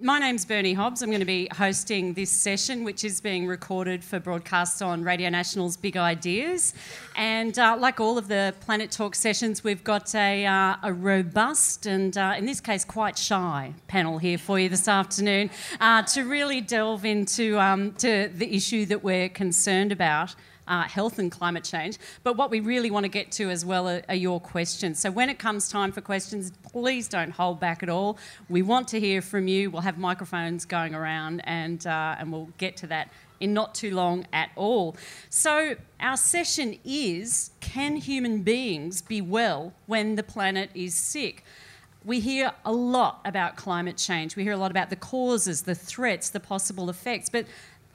My name's Bernie Hobbs. I'm going to be hosting this session, which is being recorded for broadcast on Radio National's Big Ideas. And uh, like all of the Planet Talk sessions, we've got a, uh, a robust and, uh, in this case, quite shy panel here for you this afternoon uh, to really delve into um, to the issue that we're concerned about uh, health and climate change. But what we really want to get to as well are, are, your questions. So when it comes time for questions, please don't hold back at all. We want to hear from you. We'll have microphones going around and, uh, and we'll get to that in not too long at all. So, our session is Can human beings be well when the planet is sick? We hear a lot about climate change. We hear a lot about the causes, the threats, the possible effects, but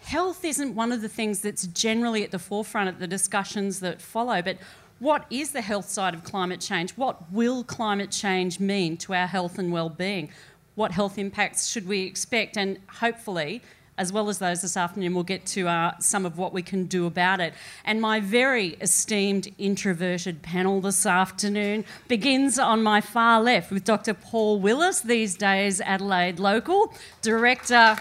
health isn't one of the things that's generally at the forefront of the discussions that follow, but what is the health side of climate change? What will climate change mean to our health and well-being? What health impacts should we expect? And hopefully, as well as those this afternoon, we'll get to uh, some of what we can do about it. And my very esteemed introverted panel this afternoon begins on my far left with Dr. Paul Willis, these days Adelaide local, Director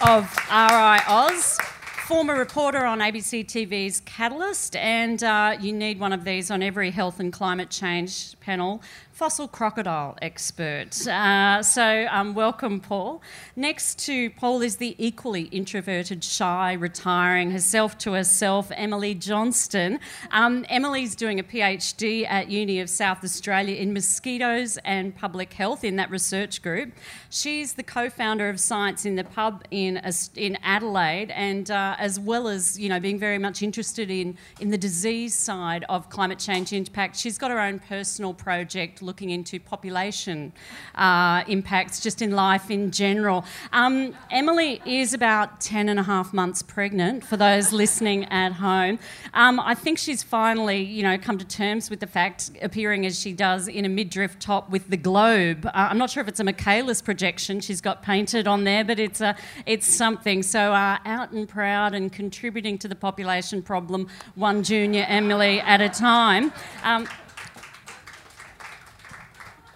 of RiAus, former reporter on ABC TV's Catalyst, and uh, you need one of these on every health and climate change panel fossil crocodile expert. Uh, so, um, welcome, Paul. Next to Paul is the equally introverted, shy, retiring herself to herself, Emily Johnston. Um, Emily's doing a PhD at Uni of South Australia in mosquitoes and public health in that research group. She's the co-founder of Science in the Pub in in Adelaide, and uh, as well as you know being very much interested in in the disease side of climate change impact, she's got her own personal project looking into population uh, impacts just in life in general. Um, Emily is about 10 and a half months pregnant, for those listening at home. Um, I think she's finally, you know, come to terms with the fact, appearing as she does in a midriff top with the globe. Uh, I'm not sure if it's a Michaelis projection she's got painted on there, but it's, a, it's something. So uh, out and proud and contributing to the population problem, one junior Emily at a time. Um,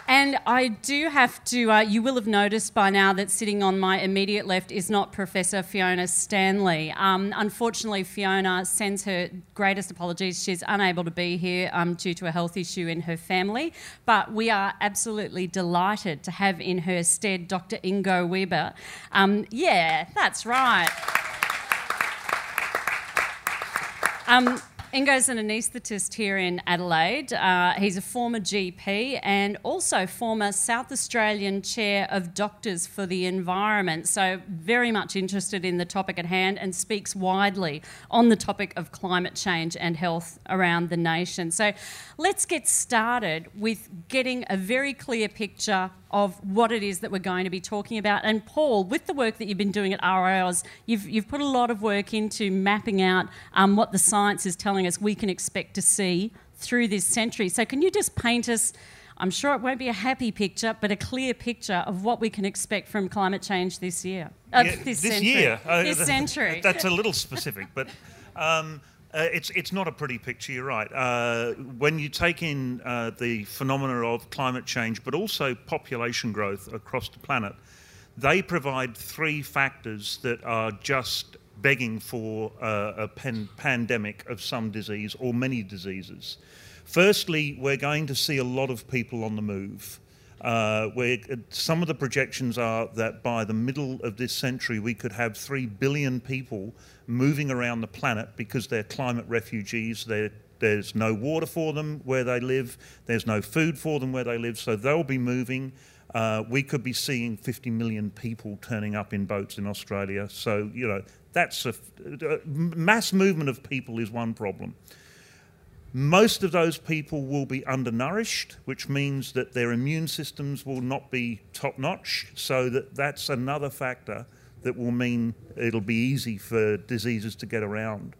and I do have to, uh, you will have noticed by now that sitting on my immediate left is not Professor Fiona Stanley. Um, unfortunately, Fiona sends her greatest apologies. She's unable to be here um, due to a health issue in her family. But we are absolutely delighted to have in her stead Dr. Ingo Weber. Um, yeah, that's right. Ingo's an anaesthetist here in Adelaide. Uh, he's a former GP and also former South Australian Chair of Doctors for the Environment. So, very much interested in the topic at hand and speaks widely on the topic of climate change and health around the nation. So, let's get started with getting a very clear picture of what it is that we're going to be talking about. And Paul, with the work that you've been doing at RiAus, you've, you've put a lot of work into mapping out um, what the science is telling us we can expect to see through this century. So, can you just paint us? I'm sure it won't be a happy picture, but a clear picture of what we can expect from climate change this year. Uh, yeah, this, this year, uh, this century. That's a little specific, but um, uh, it's it's not a pretty picture. You're right. Uh, when you take in uh, the phenomena of climate change, but also population growth across the planet, they provide three factors that are just begging for uh, a pan- pandemic of some disease or many diseases. Firstly, we're going to see a lot of people on the move. Uh, where some of the projections are that by the middle of this century we could have 3 billion people moving around the planet because they're climate refugees. They're, there's no water for them where they live, there's no food for them where they live, so they'll be moving. Uh, we could be seeing 50 million people turning up in boats in Australia. So, you know, that's a, a mass movement of people is one problem. Most of those people will be undernourished, which means that their immune systems will not be top notch. So that that's another factor that will mean it'll be easy for diseases to get around.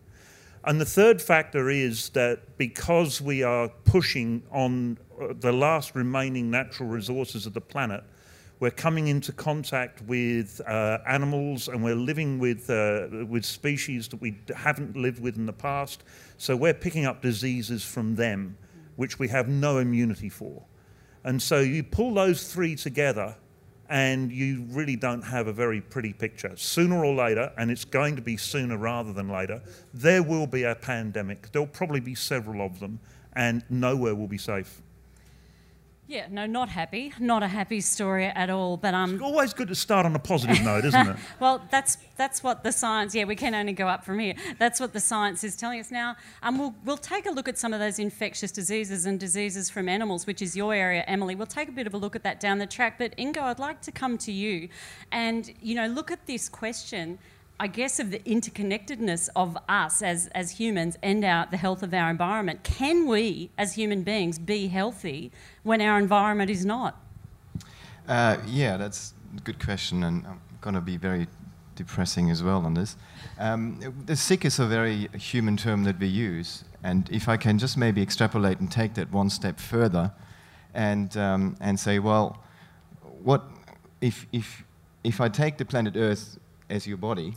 And the third factor is that because we are pushing on uh, the last remaining natural resources of the planet, we're coming into contact with uh, animals and we're living with, uh, with species that we haven't lived with in the past. So we're picking up diseases from them, which we have no immunity for. And so you pull those three together, and you really don't have a very pretty picture. Sooner or later, and it's going to be sooner rather than later, there will be a pandemic. There'll probably be several of them, and nowhere will be safe. Yeah, no, not happy. Not a happy story at all. But um, It's always good to start on a positive note, isn't it? well, that's that's what the science. Yeah, we can only go up from here. That's what the science is telling us now. Um, we'll we'll take a look at some of those infectious diseases and diseases from animals, which is your area, Emily. We'll take a bit of a look at that down the track. But Ingo, I'd like to come to you, and you know, look at this question. I guess of the interconnectedness of us as, as humans and our, the health of our environment. Can we, as human beings, be healthy when our environment is not? Uh, yeah, that's a good question, and I'm going to be very depressing as well on this. Um, the sick is a very human term that we use, and if I can just maybe extrapolate and take that one step further, and um, and say, well, what if if if I take the planet Earth as your body,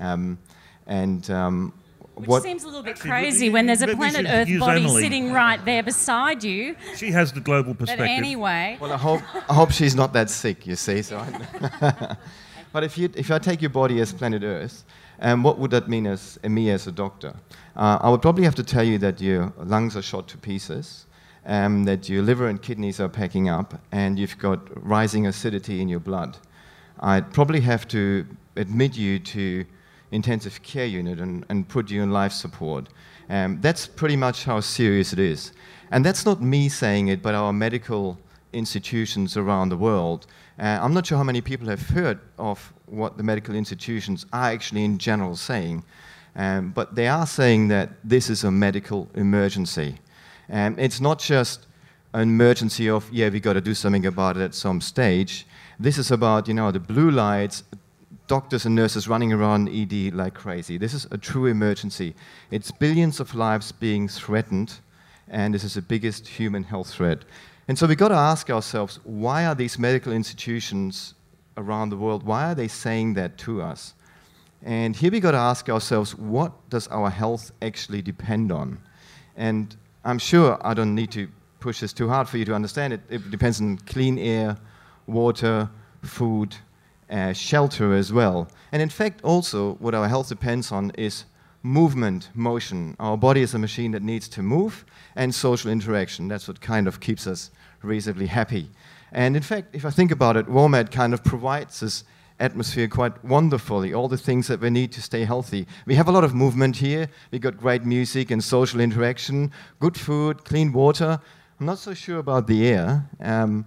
um, and um, Which what seems a little bit Actually, crazy when there's a planet Earth body Emily. sitting right there beside you. She has the global But perspective. anyway, Well, I hope, I hope she's not that sick, you see. So I- but if, you, if I take your body as planet Earth, um, what would that mean as me as a doctor? Uh, I would probably have to tell you that your lungs are shot to pieces, um, that your liver and kidneys are packing up, and you've got rising acidity in your blood. I'd probably have to admit you to intensive care unit and, and put you in life support. Um, that's pretty much how serious it is. And that's not me saying it, but our medical institutions around the world. Uh, I'm not sure how many people have heard of what the medical institutions are actually in general saying, um, but they are saying that this is a medical emergency. Um, it's not just an emergency of, yeah, we've got to do something about it at some stage. This is about, you know, the blue lights, doctors and nurses running around ED like crazy. This is a true emergency. It's billions of lives being threatened, and this is the biggest human health threat. And so we've got to ask ourselves why are these medical institutions around the world, why are they saying that to us? And here we've got to ask ourselves what does our health actually depend on? And I'm sure I don't need to push this too hard for you to understand it. It depends on clean air, water, food, uh, shelter as well. And in fact, also, what our health depends on is movement, motion. Our body is a machine that needs to move, and social interaction. That's what kind of keeps us reasonably happy. And in fact, if I think about it, WOMAD kind of provides this atmosphere quite wonderfully, all the things that we need to stay healthy. We have a lot of movement here. We got great music and social interaction, good food, clean water. I'm not so sure about the air. Um,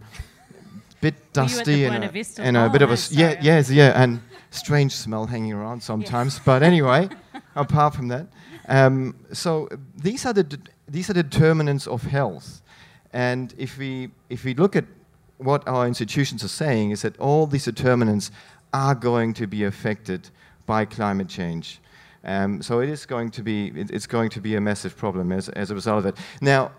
bit Were you at the dusty and, a, and a bit of a yeah, yes, yeah, and strange smell hanging around sometimes. But anyway, apart from that, um, so these are the d- these are the determinants of health, and if we if we look at what our institutions are saying is that all these determinants are going to be affected by climate change. Um, so it is going to be it, it's going to be a massive problem as, as a result of it. Now,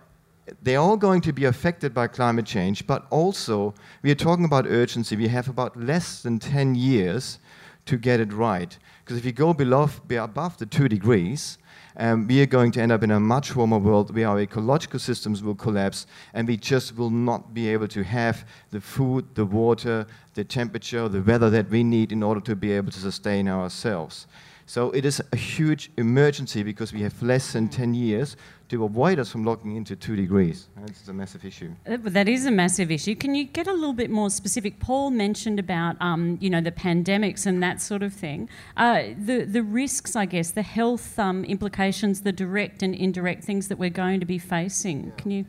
they're all going to be affected by climate change, but also we are talking about urgency. We have about less than 10 years to get it right. Because if you go below, be above the two degrees, um, we are going to end up in a much warmer world where our ecological systems will collapse and we just will not be able to have the food, the water, the temperature, the weather that we need in order to be able to sustain ourselves. So it is a huge emergency because we have less than 10 years to avoid us from locking into two degrees. It's a massive issue. Uh, That is a massive issue. Can you get a little bit more specific? Paul mentioned about um, you know the pandemics and that sort of thing. Uh, the the risks, I guess, the health um, implications, the direct and indirect things that we're going to be facing. Can you?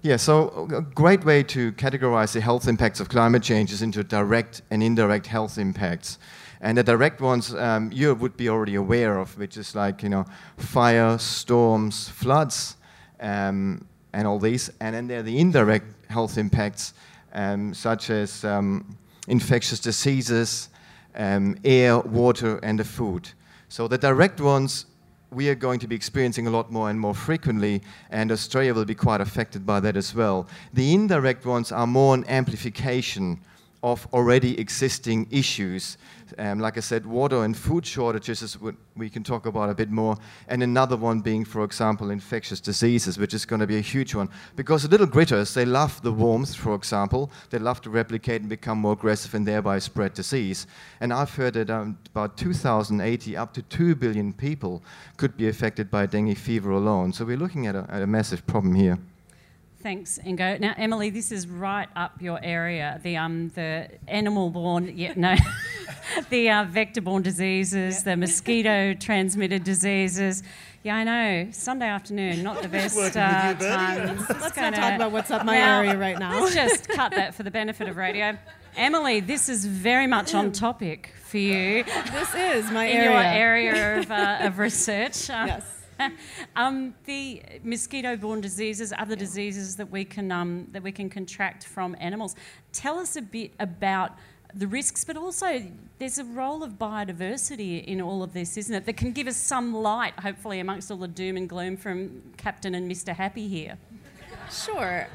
Yeah, so a great way to categorize the health impacts of climate change is into direct and indirect health impacts. And the direct ones um, you would be already aware of, which is like, you know, fire, storms, floods, um, and all these. And then there are the indirect health impacts, um, such as um, infectious diseases, um, air, water, and the food. So the direct ones we are going to be experiencing a lot more and more frequently, and Australia will be quite affected by that as well. The indirect ones are more an amplification of already existing issues. Um, like I said, water and food shortages is what we can talk about a bit more. And another one being, for example, infectious diseases, which is going to be a huge one. Because little critters, they love the warmth, for example. They love to replicate and become more aggressive and thereby spread disease. And I've heard that um, about 2080, up to 2 billion people could be affected by dengue fever alone. So we're looking at a, at a massive problem here. Thanks, Ingo. Now, Emily, this is right up your area. The um, the animal-borne, yeah, no, the uh, vector-borne diseases, the mosquito-transmitted diseases. Yeah, I know. Sunday afternoon, not the best uh, time. Let's not talk about what's up my now, area right now. let's just cut that for the benefit of radio. Emily, this is very much on topic for you. This is my in area. your area of, uh, of research. Uh, yes. um, the mosquito-borne diseases, other diseases that we can um, that we can contract from animals. Tell us a bit about the risks, but also there's a role of biodiversity in all of this, isn't it? That can give us some light, hopefully, amongst all the doom and gloom from Captain and Mr. Happy here. Sure.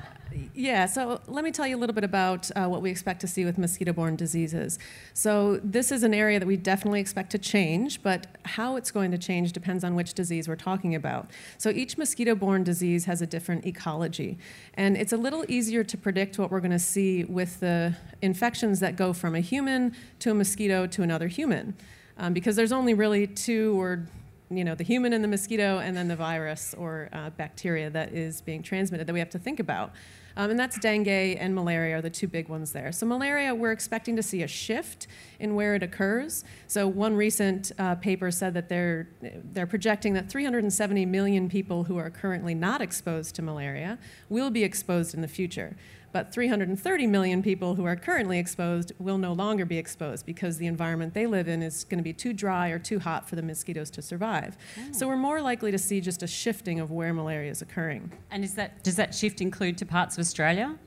Yeah, so let me tell you a little bit about uh, what we expect to see with mosquito borne diseases. So, this is an area that we definitely expect to change, but how it's going to change depends on which disease we're talking about. So, each mosquito borne disease has a different ecology, and it's a little easier to predict what we're going to see with the infections that go from a human to a mosquito to another human. Um, because there's only really two or you know, the human and the mosquito, and then the virus or uh, bacteria that is being transmitted that we have to think about. Um, and that's dengue and malaria are the two big ones there. So malaria, we're expecting to see a shift in where it occurs. So one recent uh, paper said that they're they're projecting that 370 million people who are currently not exposed to malaria will be exposed in the future but 330 million people who are currently exposed will no longer be exposed because the environment they live in is going to be too dry or too hot for the mosquitoes to survive. Oh. So we're more likely to see just a shifting of where malaria is occurring. And is that does that shift include to parts of Australia?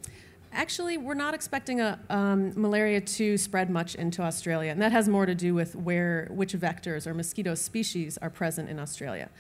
Actually, we're not expecting a, um, malaria to spread much into Australia, and that has more to do with where which vectors or mosquito species are present in Australia.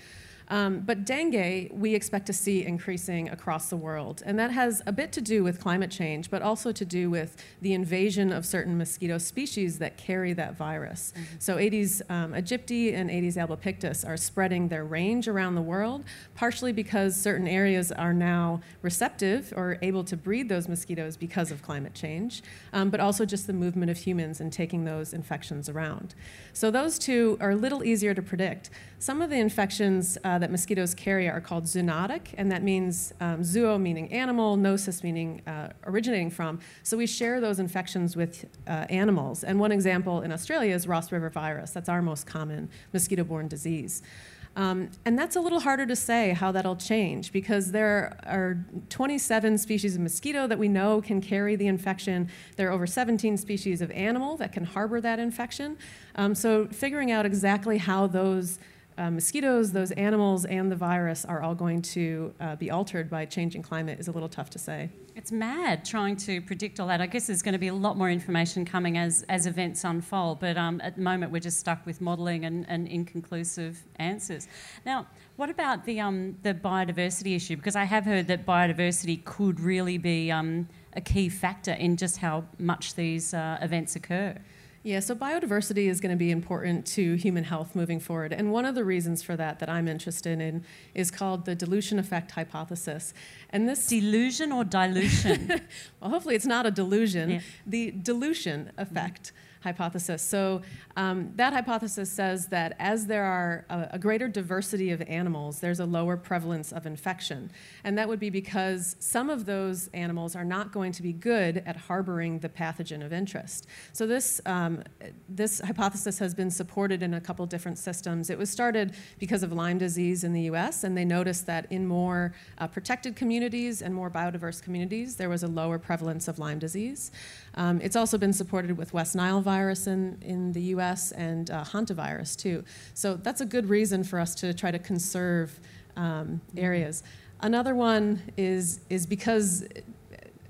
Um, but dengue, we expect to see increasing across the world. And that has a bit to do with climate change, but also to do with the invasion of certain mosquito species that carry that virus. Mm-hmm. So Aedes um, aegypti and Aedes albopictus are spreading their range around the world, partially because certain areas are now receptive or able to breed those mosquitoes because of climate change, um, but also just the movement of humans and taking those infections around. So those two are a little easier to predict. Some of the infections uh, that mosquitoes carry are called zoonotic, and that means um, zoo meaning animal, nosis meaning uh, originating from. So we share those infections with uh, animals. And one example in Australia is Ross River virus. That's our most common mosquito borne disease. Um, and that's a little harder to say how that'll change because there are 27 species of mosquito that we know can carry the infection. There are over 17 species of animal that can harbor that infection. Um, so figuring out exactly how those uh, mosquitoes, those animals, and the virus are all going to uh, be altered by changing climate is a little tough to say. It's mad trying to predict all that. I guess there's going to be a lot more information coming as, as events unfold, but um, at the moment we're just stuck with modelling and, and inconclusive answers. Now, what about the, um, the biodiversity issue? Because I have heard that biodiversity could really be um, a key factor in just how much these uh, events occur. Yeah, so biodiversity is going to be important to human health moving forward. And one of the reasons for that that I'm interested in is called the dilution effect hypothesis. And this delusion or dilution? well, hopefully it's not a delusion. Yeah. The dilution effect. Mm-hmm hypothesis. So um, that hypothesis says that as there are a, a, greater diversity of animals, there's a lower prevalence of infection. And that would be because some of those animals are not going to be good at harboring the pathogen of interest. So this, um, this hypothesis has been supported in a couple different systems. It was started because of Lyme disease in the US, and they noticed that in more uh, protected communities and more biodiverse communities, there was a lower prevalence of Lyme disease. Um, it's also been supported with West Nile virus in, in the US and uh, hantavirus too. So that's a good reason for us to try to conserve um, areas. Another one is, is because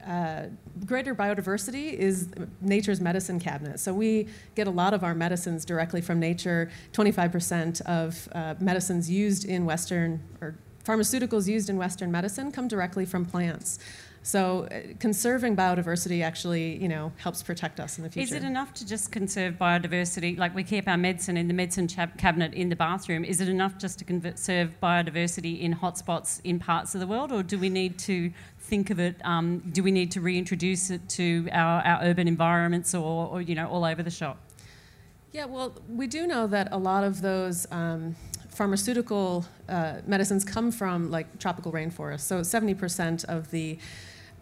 uh, greater biodiversity is nature's medicine cabinet. So we get a lot of our medicines directly from nature. 25% of uh, medicines used in Western or pharmaceuticals used in Western medicine come directly from plants. So uh, conserving biodiversity actually, you know, helps protect us in the future. Is it enough to just conserve biodiversity? Like we keep our medicine in the medicine chab- cabinet in the bathroom. Is it enough just to conserve biodiversity in hotspots in parts of the world, or do we need to think of it? Um, do we need to reintroduce it to our, our urban environments, or, or you know, all over the shop? Yeah, well, we do know that a lot of those um, pharmaceutical uh, medicines come from like tropical rainforests. So 70% of the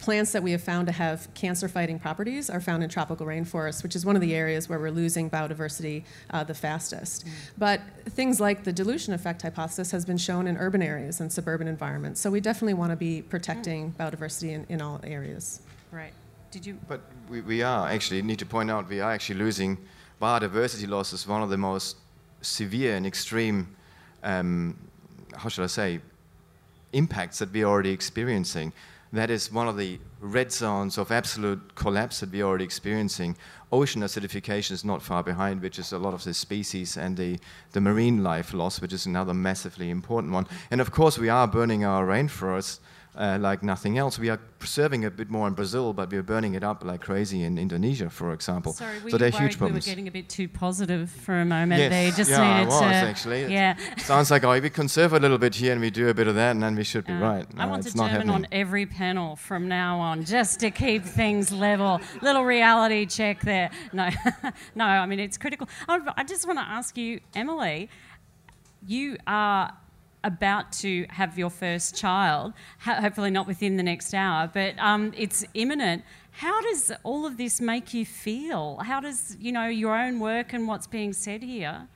plants that we have found to have cancer fighting properties are found in tropical rainforests, which is one of the areas where we're losing biodiversity uh, the fastest. Mm. But things like the dilution effect hypothesis has been shown in urban areas and suburban environments. So we definitely want to be protecting mm. biodiversity in, in all areas. Right. Did you? But we, we are actually, need to point out, we are actually losing biodiversity loss is one of the most severe and extreme, um, how should I say, impacts that we're already experiencing. That is one of the red zones of absolute collapse that we're already experiencing. Ocean acidification is not far behind, which is a lot of the species, and the, the marine life loss, which is another massively important one. And of course, we are burning our rainforests uh, like nothing else. We are preserving a bit more in Brazil, but we're burning it up like crazy in Indonesia, for example. Sorry, so they're huge problems. We were getting a bit too positive for a moment. Yes. They just yeah, needed was, to. actually. Yeah. Sounds like oh, we conserve a little bit here and we do a bit of that, and then we should be uh, right. No, I want it's a not German happening. on every panel from now on, just to keep things level. Little reality check there. No, no. I mean it's critical. I just want to ask you, Emily. You are about to have your first child, hopefully not within the next hour, but um, it's imminent. How does all of this make you feel? How does you know your own work and what's being said here?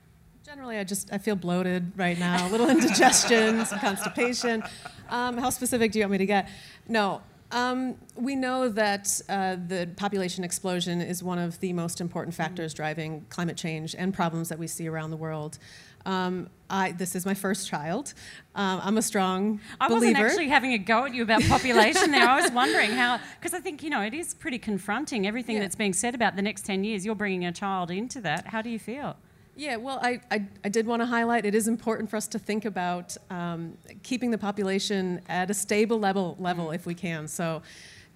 Generally, I just I feel bloated right now, a little indigestion, some constipation. Um, how specific do you want me to get? No, um, we know that uh, the population explosion is one of the most important factors driving climate change and problems that we see around the world. Um, I, this is my first child. Um, I'm a strong I believer. wasn't actually having a go at you about population there. I was wondering how, because I think, you know, it is pretty confronting, everything yeah. that's being said about the next 10 years. You're bringing a child into that. How do you feel? Yeah, well, I, I, I, did want to highlight it is important for us to think about um, keeping the population at a stable level, level if we can. So,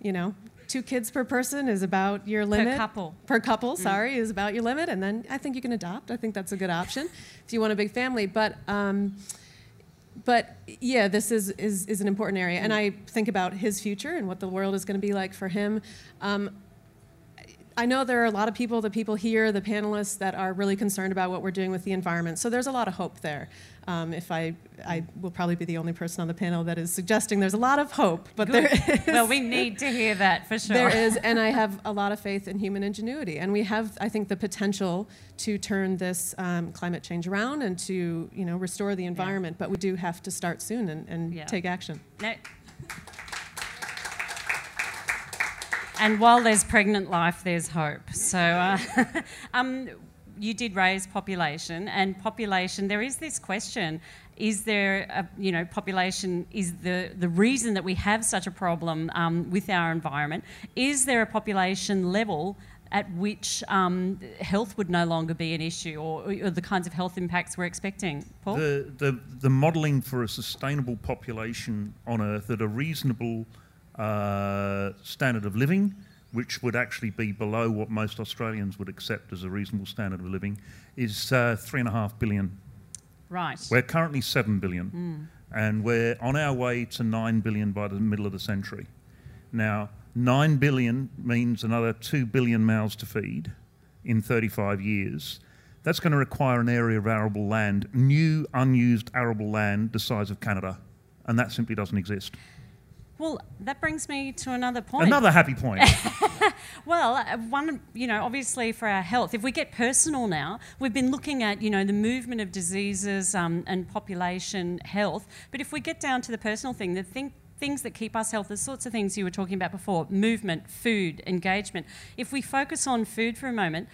you know, two kids per person is about your limit. Per couple. Per couple, mm. sorry, is about your limit. And then I think you can adopt. I think that's a good option if you want a big family. But um, but yeah, this is, is, is an important area. And I think about his future and what the world is going to be like for him. Um, I know there are a lot of people, the people here, the panelists, that are really concerned about what we're doing with the environment. So there's a lot of hope there. Um, if I, I will probably be the only person on the panel that is suggesting there's a lot of hope, but Good. there is. Well, we need to hear that for sure. There is, and I have a lot of faith in human ingenuity, and we have, I think, the potential to turn this um, climate change around and to, you know, restore the environment. Yeah. But we do have to start soon and, and yeah. take action. Now, and while there's pregnant life, there's hope. So, uh, um, you did raise population, and population. There is this question: Is there, a, you know, population is the the reason that we have such a problem um, with our environment? Is there a population level? At which um, health would no longer be an issue, or, or, the kinds of health impacts we're expecting, Paul. The the, the modelling for a sustainable population on Earth at a reasonable uh, standard of living, which would actually be below what most Australians would accept as a reasonable standard of living, is uh, three and a half billion. Right. We're currently seven billion, mm. and we're on our way to nine billion by the middle of the century. Now, nine billion means another two billion mouths to feed in 35 years. That's going to require an area of arable land, new unused arable land the size of Canada, and that simply doesn't exist. Well, that brings me to another point. Another happy point. well, uh, one, you know, obviously for our health, if we get personal now, we've been looking at, you know, the movement of diseases um, and population health. But if we get down to the personal thing, the thing things that keep us healthy, the sorts of things you were talking about before movement, food, engagement. If we focus on food for a moment,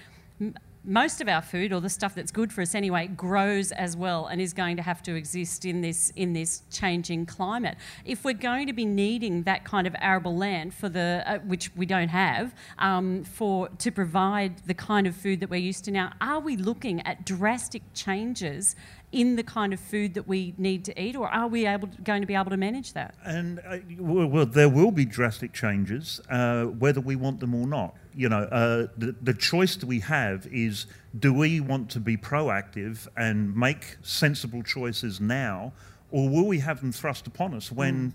most of our food, or the stuff that's good for us anyway, grows as well and is going to have to exist in this in this changing climate. If we're going to be needing that kind of arable land for the uh, which we don't have um, for to provide the kind of food that we're used to now, are we looking at drastic changes in the kind of food that we need to eat, or are we able going to be able to manage that? And uh, well, well, there will be drastic changes, uh, whether we want them or not. You know, uh, the, the choice that we have is: do we want to be proactive and make sensible choices now, or will we have them thrust upon us when? Mm.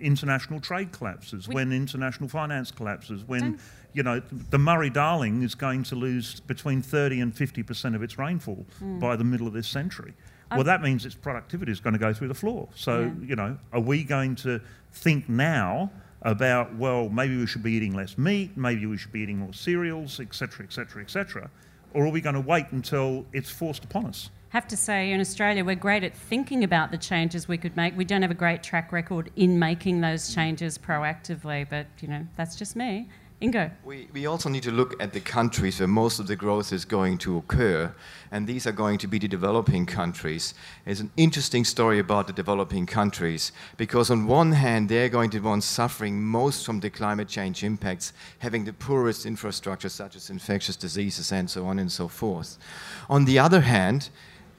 International trade collapses, we when international finance collapses, when you know, the Murray Darling is going to lose between 30 and 50% of its rainfall mm. by the middle of this century. Well, that means its productivity is going to go through the floor. So, yeah. you know, are we going to think now about, well, maybe we should be eating less meat, maybe we should be eating more cereals, etc., etc., etc., or are we going to wait until it's forced upon us? have to say in Australia we're great at thinking about the changes we could make. We don't have a great track record in making those changes proactively, but you know, that's just me. Ingo. We, we also need to look at the countries where most of the growth is going to occur, and these are going to be the developing countries. It's an interesting story about the developing countries, because on one hand, they're going to be ones suffering most from the climate change impacts, having the poorest infrastructure, such as infectious diseases and so on and so forth. On the other hand,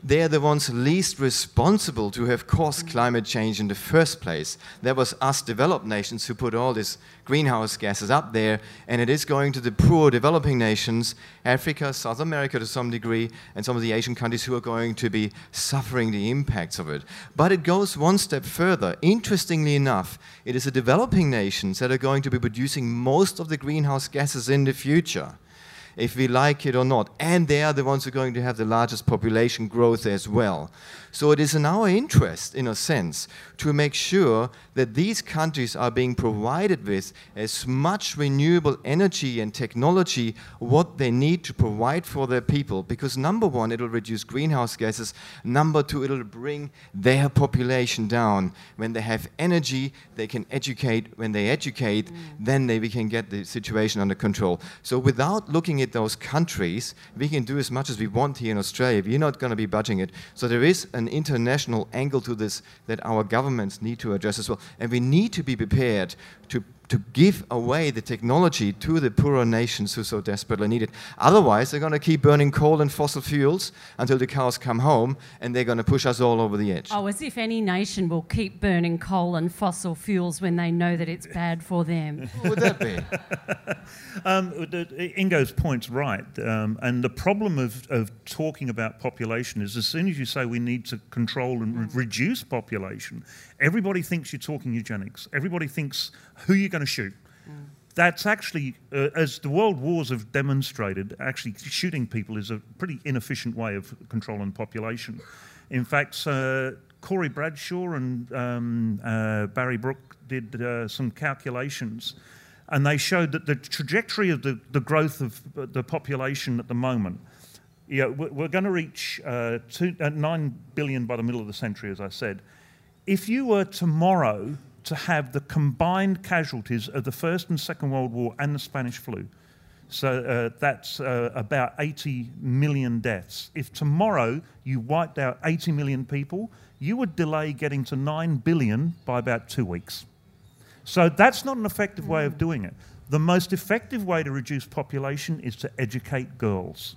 they're the ones least responsible to have caused climate change in the first place. That was us developed nations who put all these greenhouse gases up there, and it is going to the poor developing nations, Africa, South America to some degree, and some of the Asian countries who are going to be suffering the impacts of it. But it goes one step further. Interestingly enough, it is the developing nations that are going to be producing most of the greenhouse gases in the future if we like it or not. And they are the ones who are going to have the largest population growth as well. So it is in our interest, in a sense, to make sure that these countries are being provided with as much renewable energy and technology what they need to provide for their people. Because number one, it'll reduce greenhouse gases. Number two, it'll bring their population down. When they have energy, they can educate. When they educate, mm. then they, we can get the situation under control. So without looking at those countries, we can do as much as we want here in Australia. We're not going to be budging it. So there is an international angle to this that our governments need to address as well. And we need to be prepared to to give away the technology to the poorer nations who so desperately need it. Otherwise, they're going to keep burning coal and fossil fuels until the cows come home, and they're going to push us all over the edge. Oh, as if any nation will keep burning coal and fossil fuels when they know that it's bad for them. What would that be? um, Ingo's point's right. Um, and the problem of, of talking about population is as soon as you say we need to control and re- reduce population, everybody thinks you're talking eugenics. Everybody thinks who you're going to shoot. Mm. That's actually, uh, as the world wars have demonstrated, actually shooting people is a pretty inefficient way of controlling population. In fact, uh, Corey Bradshaw and um, uh, Barry Brook did uh, some calculations, and they showed that the trajectory of the, the growth of the population at the moment, yeah, we're going to reach uh, two, uh, 9 billion by the middle of the century, as I said. If you were tomorrow to have the combined casualties of the First and Second World War and the Spanish flu. So uh, that's uh, about 80 million deaths. If tomorrow you wiped out 80 million people, you would delay getting to 9 billion by about two weeks. So that's not an effective way of doing it. The most effective way to reduce population is to educate girls.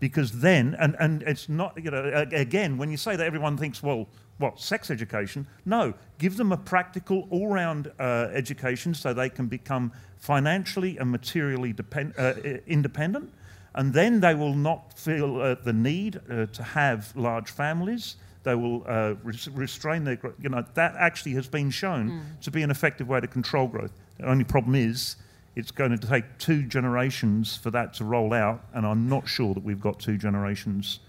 Because then, and, and it's not, you know, again, when you say that, everyone thinks, well, what, sex education? No, give them a practical, all round uh, education so they can become financially and materially depend, uh, independent. And then they will not feel uh, the need uh, to have large families. They will uh, res- restrain their growth. You know, that actually has been shown mm. to be an effective way to control growth. The only problem is it's going to take two generations for that to roll out, and I'm not sure that we've got two generations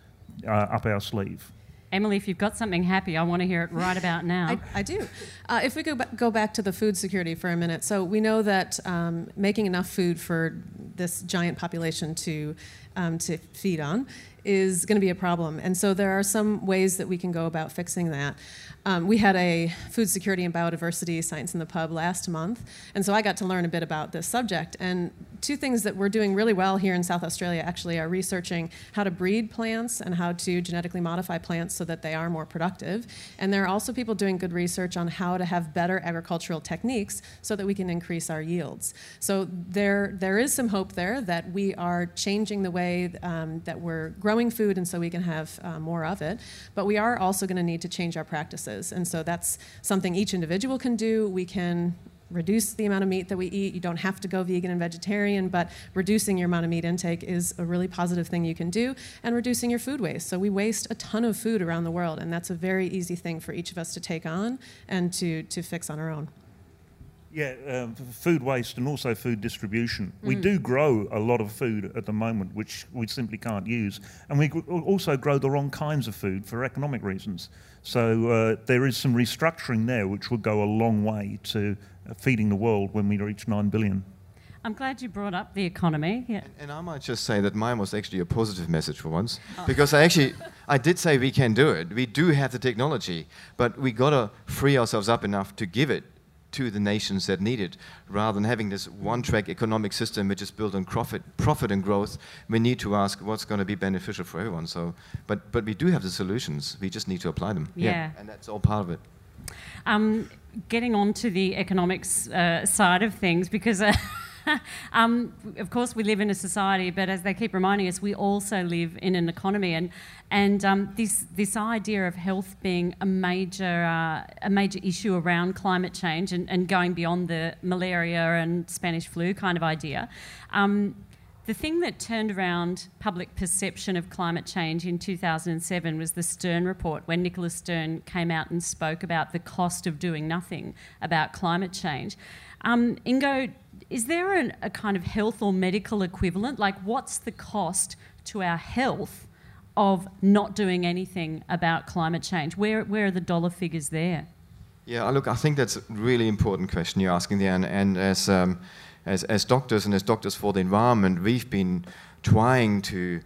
uh, up our sleeve. Emily, if you've got something happy, I want to hear it right about now. I, I do. Uh, if we go, ba- go back to the food security for a minute, so we know that um, making enough food for this giant population to um, to feed on is going to be a problem, and so there are some ways that we can go about fixing that. Um, we had a food security and biodiversity science in the pub last month, and so I got to learn a bit about this subject. And two things that we're doing really well here in South Australia actually are researching how to breed plants and how to genetically modify plants so that they are more productive. And there are also people doing good research on how to have better agricultural techniques so that we can increase our yields. So there, there is some hope there that we are changing the way um, that we're growing food and so we can have uh, more of it. But we are also going to need to change our practices. And so that's something each individual can do. We can reduce the amount of meat that we eat. You don't have to go vegan and vegetarian, but reducing your amount of meat intake is a really positive thing you can do, and reducing your food waste. So we waste a ton of food around the world, and that's a very easy thing for each of us to take on and to, to fix on our own. Yeah, um, food waste and also food distribution. Mm. We do grow a lot of food at the moment, which we simply can't use. And we also grow the wrong kinds of food for economic reasons. So uh, there is some restructuring there, which will go a long way to uh, feeding the world when we reach 9 billion. I'm glad you brought up the economy. Yeah. And, and, I might just say that mine was actually a positive message for once, oh. because I actually I did say we can do it. We do have the technology, but we got to free ourselves up enough to give it to the nations that need it, rather than having this one-track economic system which is built on profit, profit and growth. We need to ask what's going to be beneficial for everyone. So, but but we do have the solutions. We just need to apply them. Yeah, yeah. and that's all part of it. Um, getting on to the economics uh, side of things, because. Uh, um, of course, we live in a society, but as they keep reminding us, we also live in an economy, and and um, this this idea of health being a major uh, a major issue around climate change and, and going beyond the malaria and Spanish flu kind of idea. Um, the thing that turned around public perception of climate change in 2007 was the Stern report, when Nicholas Stern came out and spoke about the cost of doing nothing about climate change. Um, Ingo, is there an, a kind of health or medical equivalent? Like, what's the cost to our health of not doing anything about climate change? Where, where are the dollar figures there? Yeah, look, I think that's a really important question you're asking there. And, and as, um, as, as doctors and as doctors for the environment, we've been trying to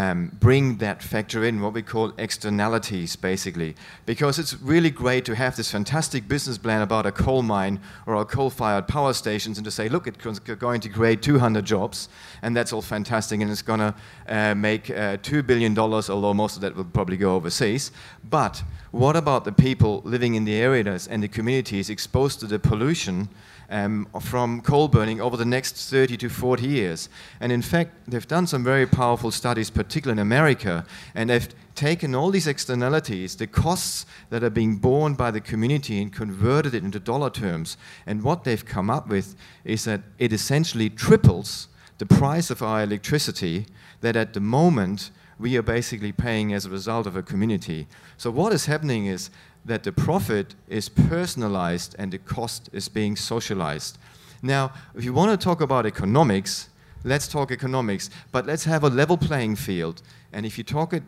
um, bring that factor in, what we call externalities, basically. Because it's really great to have this fantastic business plan about a coal mine or a coal fired power stations and to say, look, it's going to create 200 jobs, and that's all fantastic, and it's going to uh, make uh, $2 billion, although most of that will probably go overseas. But what about the people living in the areas and the communities exposed to the pollution? Um, from coal burning over the next 30 to 40 years. And in fact, they've done some very powerful studies, particularly in America, and they've taken all these externalities, the costs that are being borne by the community, and converted it into dollar terms. And what they've come up with is that it essentially triples the price of our electricity that at the moment we are basically paying as a result of a community. So what is happening is that the profit is personalized and the cost is being socialized. Now, if you want to talk about economics, let's talk economics, but let's have a level playing field. And if you talk it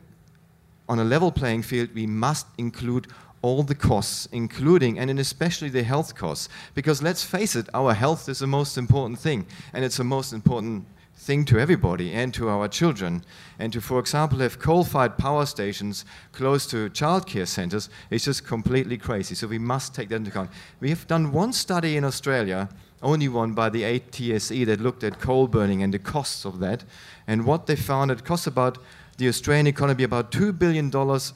on a level playing field, we must include all the costs, including and especially the health costs. Because let's face it, our health is the most important thing, and it's the most important thing to everybody and to our children. And to, for example, have coal-fired power stations close to childcare centers is just completely crazy. So we must take that into account. We have done one study in Australia, only one by the ATSE that looked at coal burning and the costs of that. And what they found, it costs about the Australian economy about $2 billion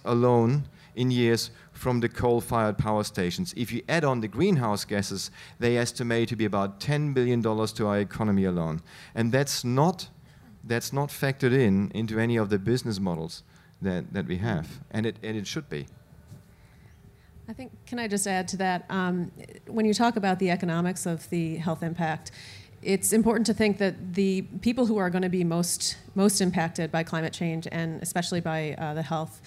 alone in years from the coal-fired power stations. If you add on the greenhouse gases, they estimate to be about $10 billion to our economy alone. And that's not, that's not factored in into any of the business models that, that we have, and it, and it should be. I think, can I just add to that? Um, when you talk about the economics of the health impact, it's important to think that the people who are going to be most, most impacted by climate change and especially by uh, the health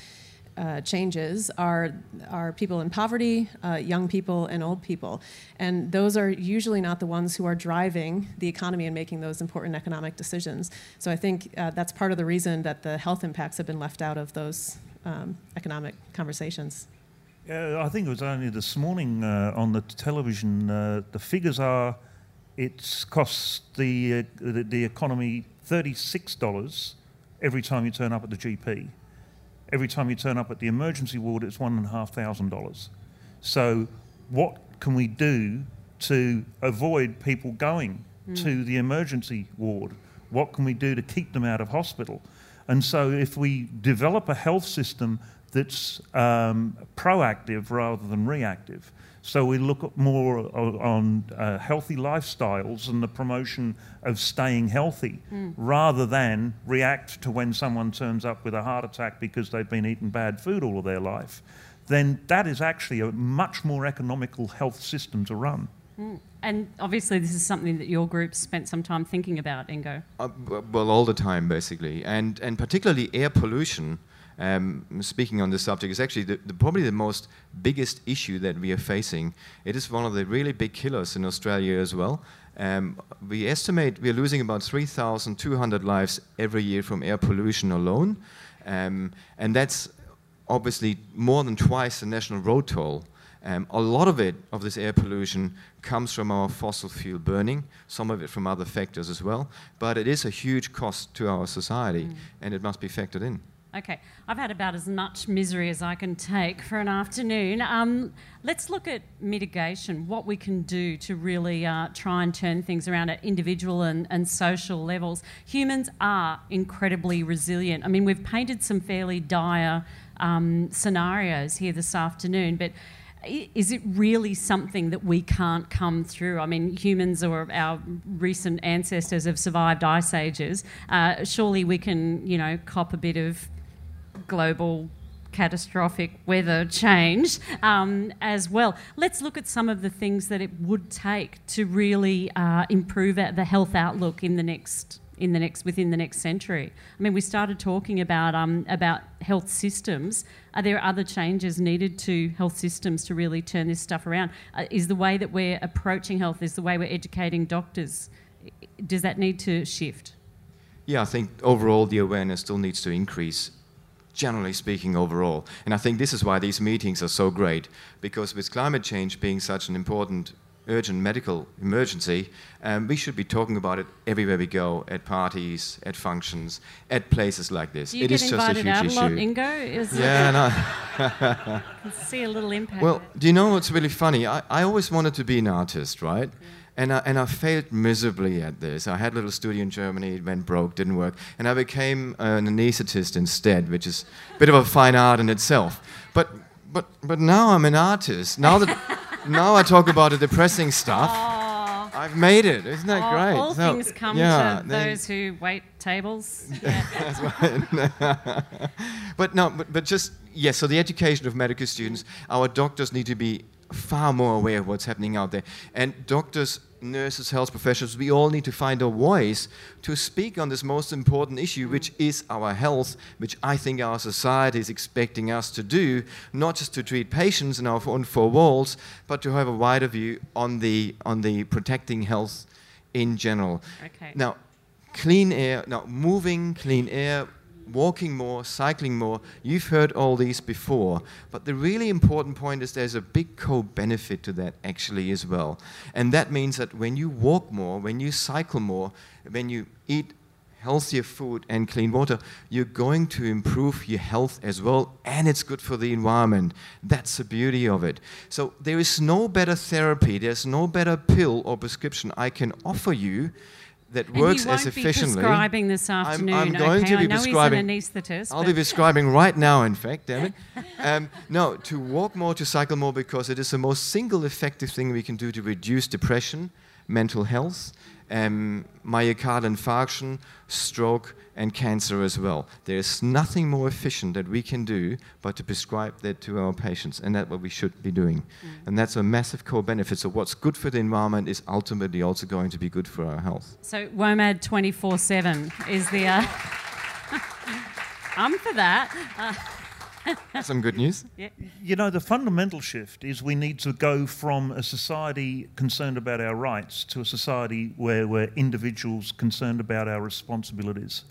uh, changes are, are people in poverty, uh, young people, and old people. And those are usually not the ones who are driving the economy and making those important economic decisions. So I think uh, that's part of the reason that the health impacts have been left out of those um, economic conversations. Yeah, I think it was only this morning uh, on the television. Uh, the figures are it costs the, uh, the, the economy $36 every time you turn up at the GP every time you turn up at the emergency ward, it's $1,500. So, what can we do to avoid people going mm. to the emergency ward? What can we do to keep them out of hospital? And so, if we develop a health system that's um, proactive rather than reactive, So we look more on uh, healthy lifestyles and the promotion of staying healthy mm. rather than react to when someone turns up with a heart attack because they've been eating bad food all of their life. Then that is actually a much more economical health system to run. Mm. And obviously, this is something that your group spent some time thinking about, Ingo. Uh, well, all the time, basically, and and particularly air pollution um, speaking on this subject is actually the, the, probably the most biggest issue that we are facing. It is one of the really big killers in Australia as well. Um, we estimate we are losing about 3,200 lives every year from air pollution alone, um, and that's obviously more than twice the national road toll. Um, a lot of it, of this air pollution, comes from our fossil fuel burning, some of it from other factors as well, but it is a huge cost to our society, mm. and it must be factored in. Okay, I've had about as much misery as I can take for an afternoon. Um, let's look at mitigation, what we can do to really uh, try and turn things around at individual and, and social levels. Humans are incredibly resilient. I mean, we've painted some fairly dire um, scenarios here this afternoon, but is it really something that we can't come through? I mean, humans or our recent ancestors have survived ice ages. Uh, surely we can, you know, cop a bit of global catastrophic weather change um, as well. Let's look at some of the things that it would take to really uh, improve the health outlook in the next in the next within the next century. I mean, we started talking about um, about health systems. Are there other changes needed to health systems to really turn this stuff around? Uh, is the way that we're approaching health, is the way we're educating doctors, does that need to shift? Yeah, I think overall the awareness still needs to increase generally speaking, overall. And I think this is why these meetings are so great, because with climate change being such an important urgent medical emergency, um, we should be talking about it everywhere we go, at parties, at functions, at places like this. You it is just a huge out issue. A lot, Ingo? Is yeah, no. I see a little impact. Well, do you know what's really funny? I, I always wanted to be an artist, right? Yeah. And I, and I failed miserably at this. I had a little studio in Germany, it went broke, didn't work. And I became an anesthetist instead, which is a bit of a fine art in itself. But, but, but now I'm an artist. Now, that, now I talk about the depressing stuff. Oh. I've made it. Isn't that oh, great? All so, things come yeah, to those who wait tables. Yeah. but no, but, but just, yes, yeah, so the education of medical students, our doctors need to be far more aware of what's happening out there. And doctors nurses, health professionals, we all need to find a voice to speak on this most important issue, which is our health, which I think our society is expecting us to do, not just to treat patients in our own four walls, but to have a wider view on the, on the protecting health in general. Okay. Now, clean air, now moving, clean air, walking more, cycling more. You've heard all these before. But the really important point is there's a big co benefit to that actually as well. And that means that when you walk more, when you cycle more, when you eat healthier food and clean water, you're going to improve your health as well, and it's good for the environment. That's the beauty of it. So, there is no better therapy, there's no better pill or prescription I can offer you that works as efficiently. Be prescribing this afternoon. I'm, I'm going okay, to be prescribing. He's an anaesthetist. I'll be prescribing right now. In fact, damn it. Um, no, to walk more, to cycle more, because it is the most single effective thing we can do to reduce depression, mental health, um, myocardial infarction, stroke, and cancer as well. There is nothing more efficient that we can do but to prescribe that to our patients, and that's what we should be doing. Mm. And that's a massive core benefit. So, what's good for the environment is ultimately also going to be good for our health. So, WOMAD 24 7 is the. Uh, I'm for that. Uh, Some good news. Yeah. You know, the fundamental shift is we need to go from a society concerned about our rights to a society where we're individuals concerned about our responsibilities.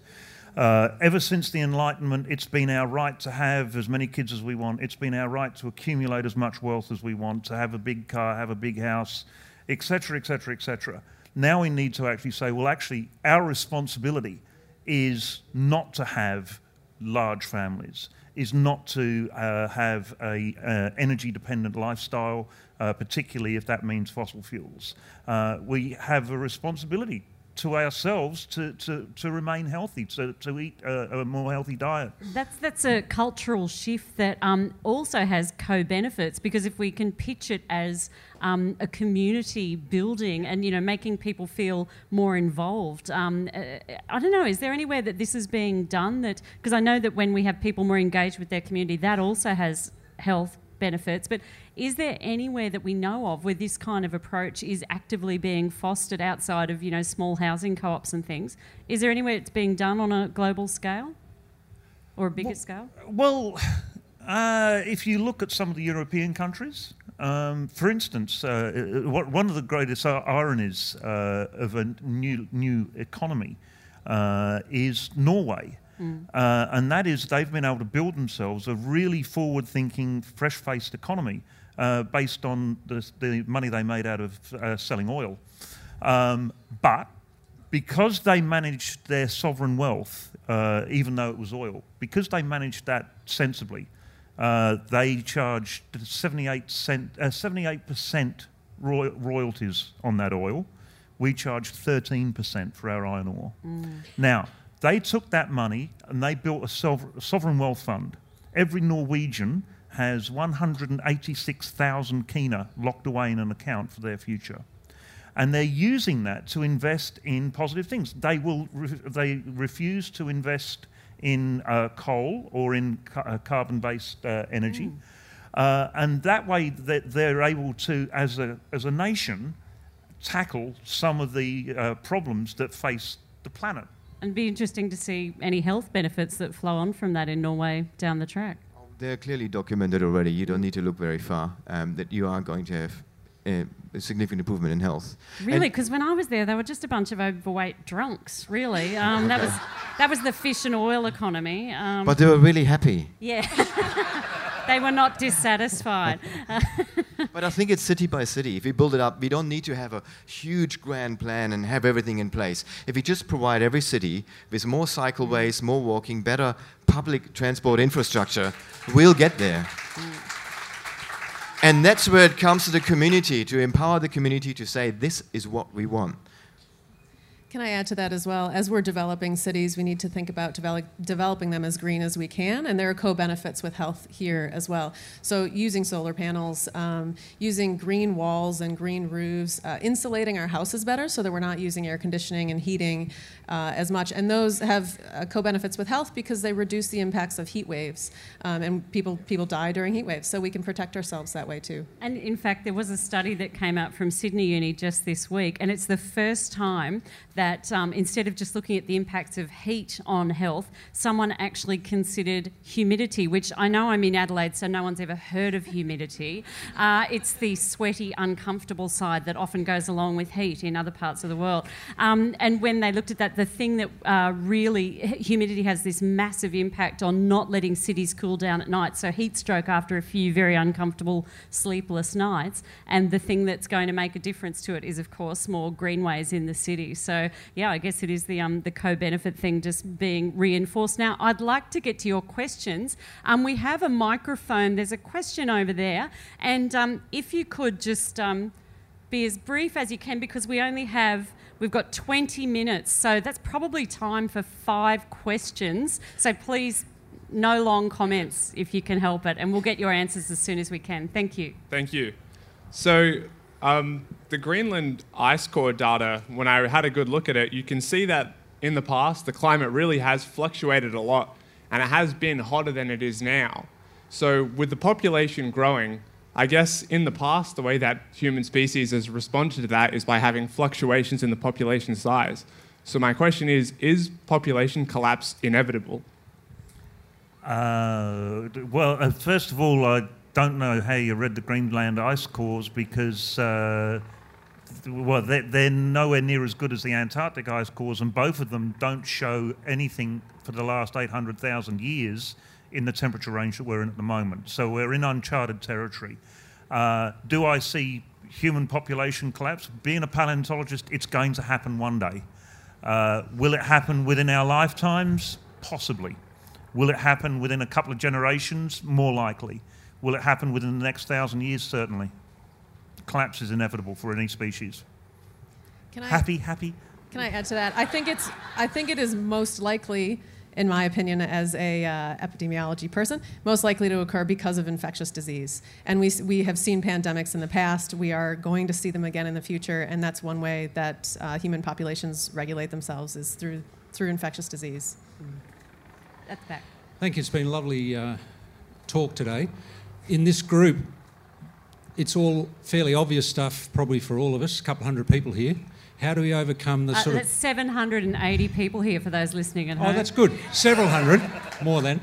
Uh, ever since the Enlightenment, it's been our right to have as many kids as we want. It's been our right to accumulate as much wealth as we want, to have a big car, have a big house, etc., etc., etc. Now we need to actually say, well, actually, our responsibility is not to have large families is not to uh, have a uh, energy dependent lifestyle, uh, particularly if that means fossil fuels. Uh, we have a responsibility to ourselves to, to, to remain healthy, to, to eat a, a more healthy diet. That's that's a cultural shift that um, also has co-benefits because if we can pitch it as um, a community building and you know making people feel more involved, um, uh, I don't know. Is there anywhere that this is being done? That because I know that when we have people more engaged with their community, that also has health benefits. But is there anywhere that we know of where this kind of approach is actively being fostered outside of you know small housing co-ops and things? Is there anywhere it's being done on a global scale or a bigger well, scale? Well, uh, if you look at some of the European countries, um, for instance, uh, one of the greatest ironies uh, of a new new economy uh, is Norway. Mm. Uh, and that is they've been able to build themselves a really forward thinking, fresh faced economy uh, based on the, the, money they made out of uh, selling oil. Um, but because they managed their sovereign wealth, uh, even though it was oil, because they managed that sensibly, uh, they charged 78 cent, 78% uh, roy- royalties on that oil. We charged 13% for our iron ore. Mm. Now, they took that money and they built a sovereign wealth fund. Every Norwegian has 186,000 kina locked away in an account for their future. And they're using that to invest in positive things. They, will re- they refuse to invest in uh, coal or in ca- uh, carbon based uh, energy. Mm. Uh, and that way, that they're able to, as a, as a nation, tackle some of the uh, problems that face the planet. And be interesting to see any health benefits that flow on from that in Norway down the track. They're clearly documented already. You don't need to look very far. Um, that you are going to have a, a significant improvement in health. Really, because when I was there, they were just a bunch of overweight drunks. Really, um, okay. that was that was the fish and oil economy. Um, but they were really happy. Yeah. they were not dissatisfied. but I think it's city by city. If we build it up, we don't need to have a huge grand plan and have everything in place. If we just provide every city with more cycleways, more walking, better public transport infrastructure, we'll get there. And that's where it comes to the community, to empower the community to say, this is what we want. Can I add to that as well? As we're developing cities, we need to think about develop, developing them as green as we can, and there are co-benefits with health here as well. So using solar panels, um, using green walls and green roofs, uh, insulating our houses better so that we're not using air conditioning and heating uh, as much, and those have uh, co-benefits with health because they reduce the impacts of heat waves, um, and people people die during heat waves, so we can protect ourselves that way too. And in fact, there was a study that came out from Sydney Uni just this week, and it's the first time that um, instead of just looking at the impacts of heat on health, someone actually considered humidity, which I know I'm in Adelaide, so no one's ever heard of humidity. Uh, it's the sweaty, uncomfortable side that often goes along with heat in other parts of the world. Um, and when they looked at that, the thing that uh, really, humidity has this massive impact on not letting cities cool down at night. So, heat stroke after a few very uncomfortable, sleepless nights. And the thing that's going to make a difference to it is, of course, more greenways in the city. So, yeah, I guess it is the um, the co-benefit thing just being reinforced. Now, I'd like to get to your questions. Um, we have a microphone. There's a question over there, and um, if you could just um, be as brief as you can, because we only have we've got 20 minutes, so that's probably time for five questions. So please. No long comments if you can help it, and we'll get your answers as soon as we can. Thank you. Thank you. So, um, the Greenland ice core data, when I had a good look at it, you can see that in the past, the climate really has fluctuated a lot, and it has been hotter than it is now. So, with the population growing, I guess in the past, the way that human species has responded to that is by having fluctuations in the population size. So, my question is Is population collapse inevitable? Uh, well, uh, first of all, I don't know how you read the Greenland ice cores because, uh, well, they're, they're, nowhere near as good as the Antarctic ice cores, and both of them don't show anything for the last 800,000 years in the temperature range that we're in at the moment. So we're in uncharted territory. Uh, do I see human population collapse? Being a paleontologist, it's going to happen one day. Uh, will it happen within our lifetimes? Possibly. Will it happen within a couple of generations? More likely. Will it happen within the next thousand years? Certainly. Collapse is inevitable for any species. Can I happy, happy? Can I add to that? I think it's. I think it is most likely, in my opinion, as a uh, epidemiology person, most likely to occur because of infectious disease. And we we have seen pandemics in the past. We are going to see them again in the future, and that's one way that uh, human populations regulate themselves is through through infectious disease. At the back. Thank you. It's been a lovely uh, talk today. In this group, it's all fairly obvious stuff, probably for all of us, a couple hundred people here. How do we overcome the Uh, sort of. 780 people here for those listening at Oh, home. Oh, that's good. Several hundred, more than.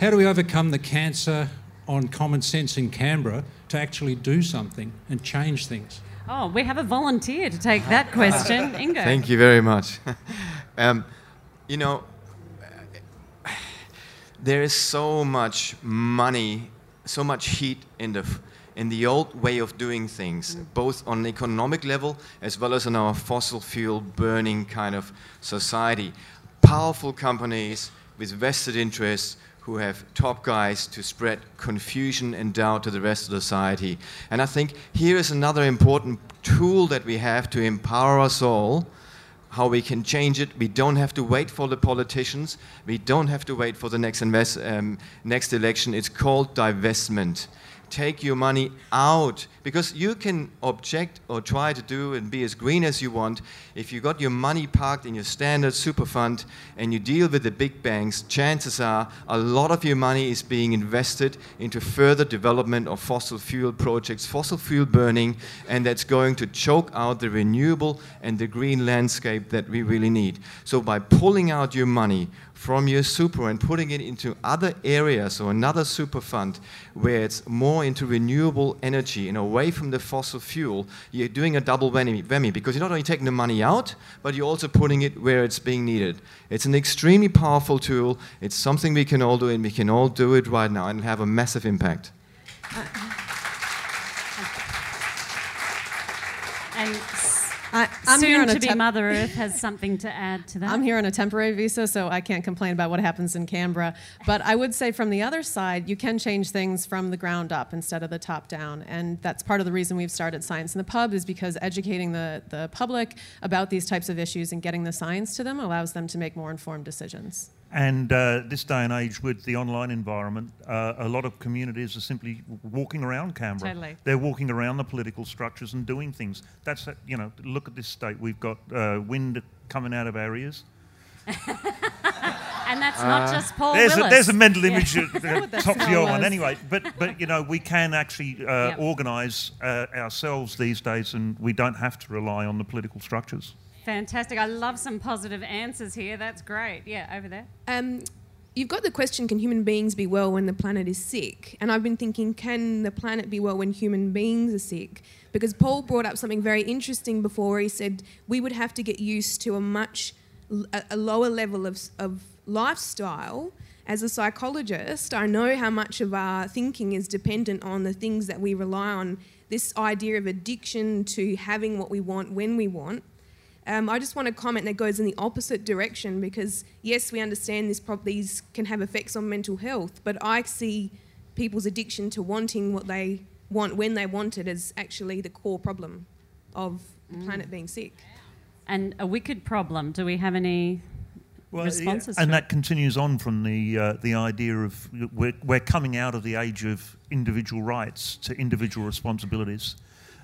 How do we overcome the cancer on common sense in Canberra to actually do something and change things? Oh, we have a volunteer to take that question. Ingo. Thank you very much. um, you know, there is so much money, so much heat in the f- in the old way of doing things, both on an economic level as well as in our fossil fuel burning kind of society. Powerful companies with vested interests who have top guys to spread confusion and doubt to the rest of society. And I think here is another important tool that we have to empower us all how we can change it. We don't have to wait for the politicians. We don't have to wait for the next invest, um, next election. It's called divestment. Take your money out because you can object or try to do and be as green as you want. If you got your money parked in your standard super fund and you deal with the big banks, chances are a lot of your money is being invested into further development of fossil fuel projects, fossil fuel burning, and that's going to choke out the renewable and the green landscape that we really need. So by pulling out your money from your super and putting it into other areas or another super fund where it's more into renewable energy and away from the fossil fuel, you're doing a double whammy, because you're not only taking the money out, but you're also putting it where it's being needed. It's an extremely powerful tool. It's something we can all do, and we can all do it right now and have a massive impact. Uh, uh, and I, I'm here soon on a to be Mother Earth has something to add to that. I'm here on a temporary visa, so I can't complain about what happens in Canberra. But I would say from the other side, you can change things from the ground up instead of the top down. And that's part of the reason we've started Science in the Pub is because educating the, the public about these types of issues and getting the science to them allows them to make more informed decisions. And uh, this day and age, with the online environment, uh, a lot of communities are simply walking around Canberra. Totally. They're walking around the political structures and doing things. That's it, you know. Look at this state. We've got uh, wind coming out of our ears. and that's not just Paul There's a, Willis. there's a mental image that what uh, that tops smell your one anyway. But but you know we can actually uh, Yep. organise uh, ourselves these days, and we don't have to rely on the political structures. Fantastic. I love some positive answers here. That's great. Yeah, over there. Um, you've got the question can human beings be well when the planet is sick? And I've been thinking, can the planet be well when human beings are sick? Because Paul brought up something very interesting before. He said we would have to get used to a much a, lower level of, of lifestyle. As a psychologist, I know how much of our thinking is dependent on the things that we rely on. This idea of addiction to having what we want when we want. Um, I just want to comment that goes in the opposite direction because yes, we understand this prob- these can have effects on mental health, but I see people's addiction to wanting what they want when they want it as actually the core problem of the planet being sick. And a wicked problem. Do we have any responses? and to that continues on from the uh, the idea of we're, we're coming out of the age of individual rights to individual responsibilities.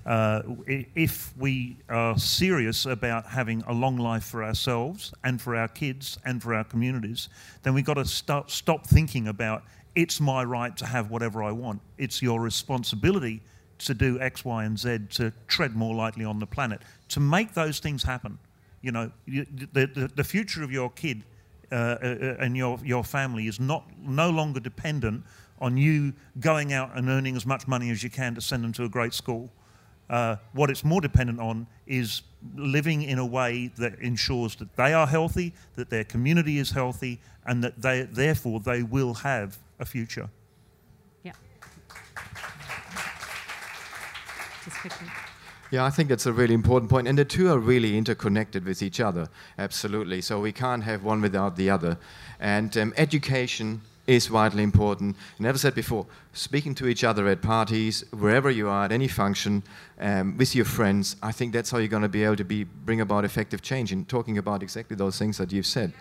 Uh, if we are serious about having a long life for ourselves and for our kids and for our communities, then we've got to stop, stop thinking about it's my right to have whatever I want. It's your responsibility to do X, Y, and Z to tread more lightly on the planet. To make those things happen, you know, the, the, the future of your kid uh, uh, and your, your family is not no longer dependent on you going out and earning as much money as you can to send them to a great school. Uh, what it's more dependent on is living in a way that ensures that they are healthy, that their community is healthy, and that they, therefore they will have a future. Yeah. Just quickly. Yeah, I think that's a really important point. And the two are really interconnected with each other, absolutely. So we can't have one without the other. And um, education is vitally important. And as I said before, speaking to each other at parties, wherever you are, at any function, um, with your friends, I think that's how you're going to be able to be, bring about effective change in talking about exactly those things that you've said.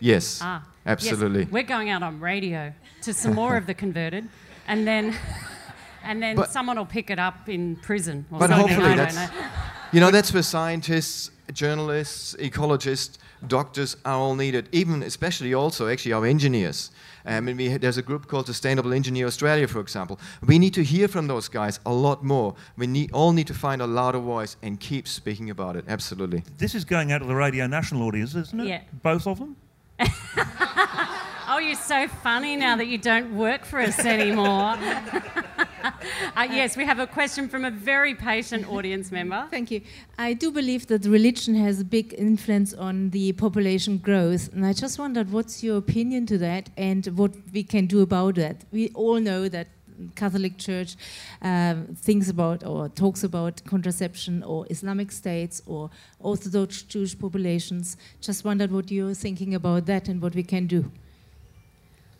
Yes, Ah, absolutely. Yes, we're going out on radio to some more of the converted, and then, and then But- someone will pick it up in prison. Or But something, hopefully I don't that's- know. You know, that's where scientists, journalists, ecologists, doctors are all needed, even especially also actually our engineers. Um, and we, there's a group called Sustainable Engineer Australia, for example. We need to hear from those guys a lot more. We need, all need to find a louder voice and keep speaking about it. Absolutely. This is going out to the Radio National audience, isn't it? Yeah. Both of them? Oh, you're so funny now that you don't work for us anymore. uh, yes, we have a question from a very patient audience member. Thank you. I do believe that religion has a big influence on the population growth, and I just wondered what's your opinion to that and what we can do about that. We all know that Catholic Church um, thinks about or talks about contraception or Islamic states or Orthodox Jewish populations. Just wondered what you're thinking about that and what we can do.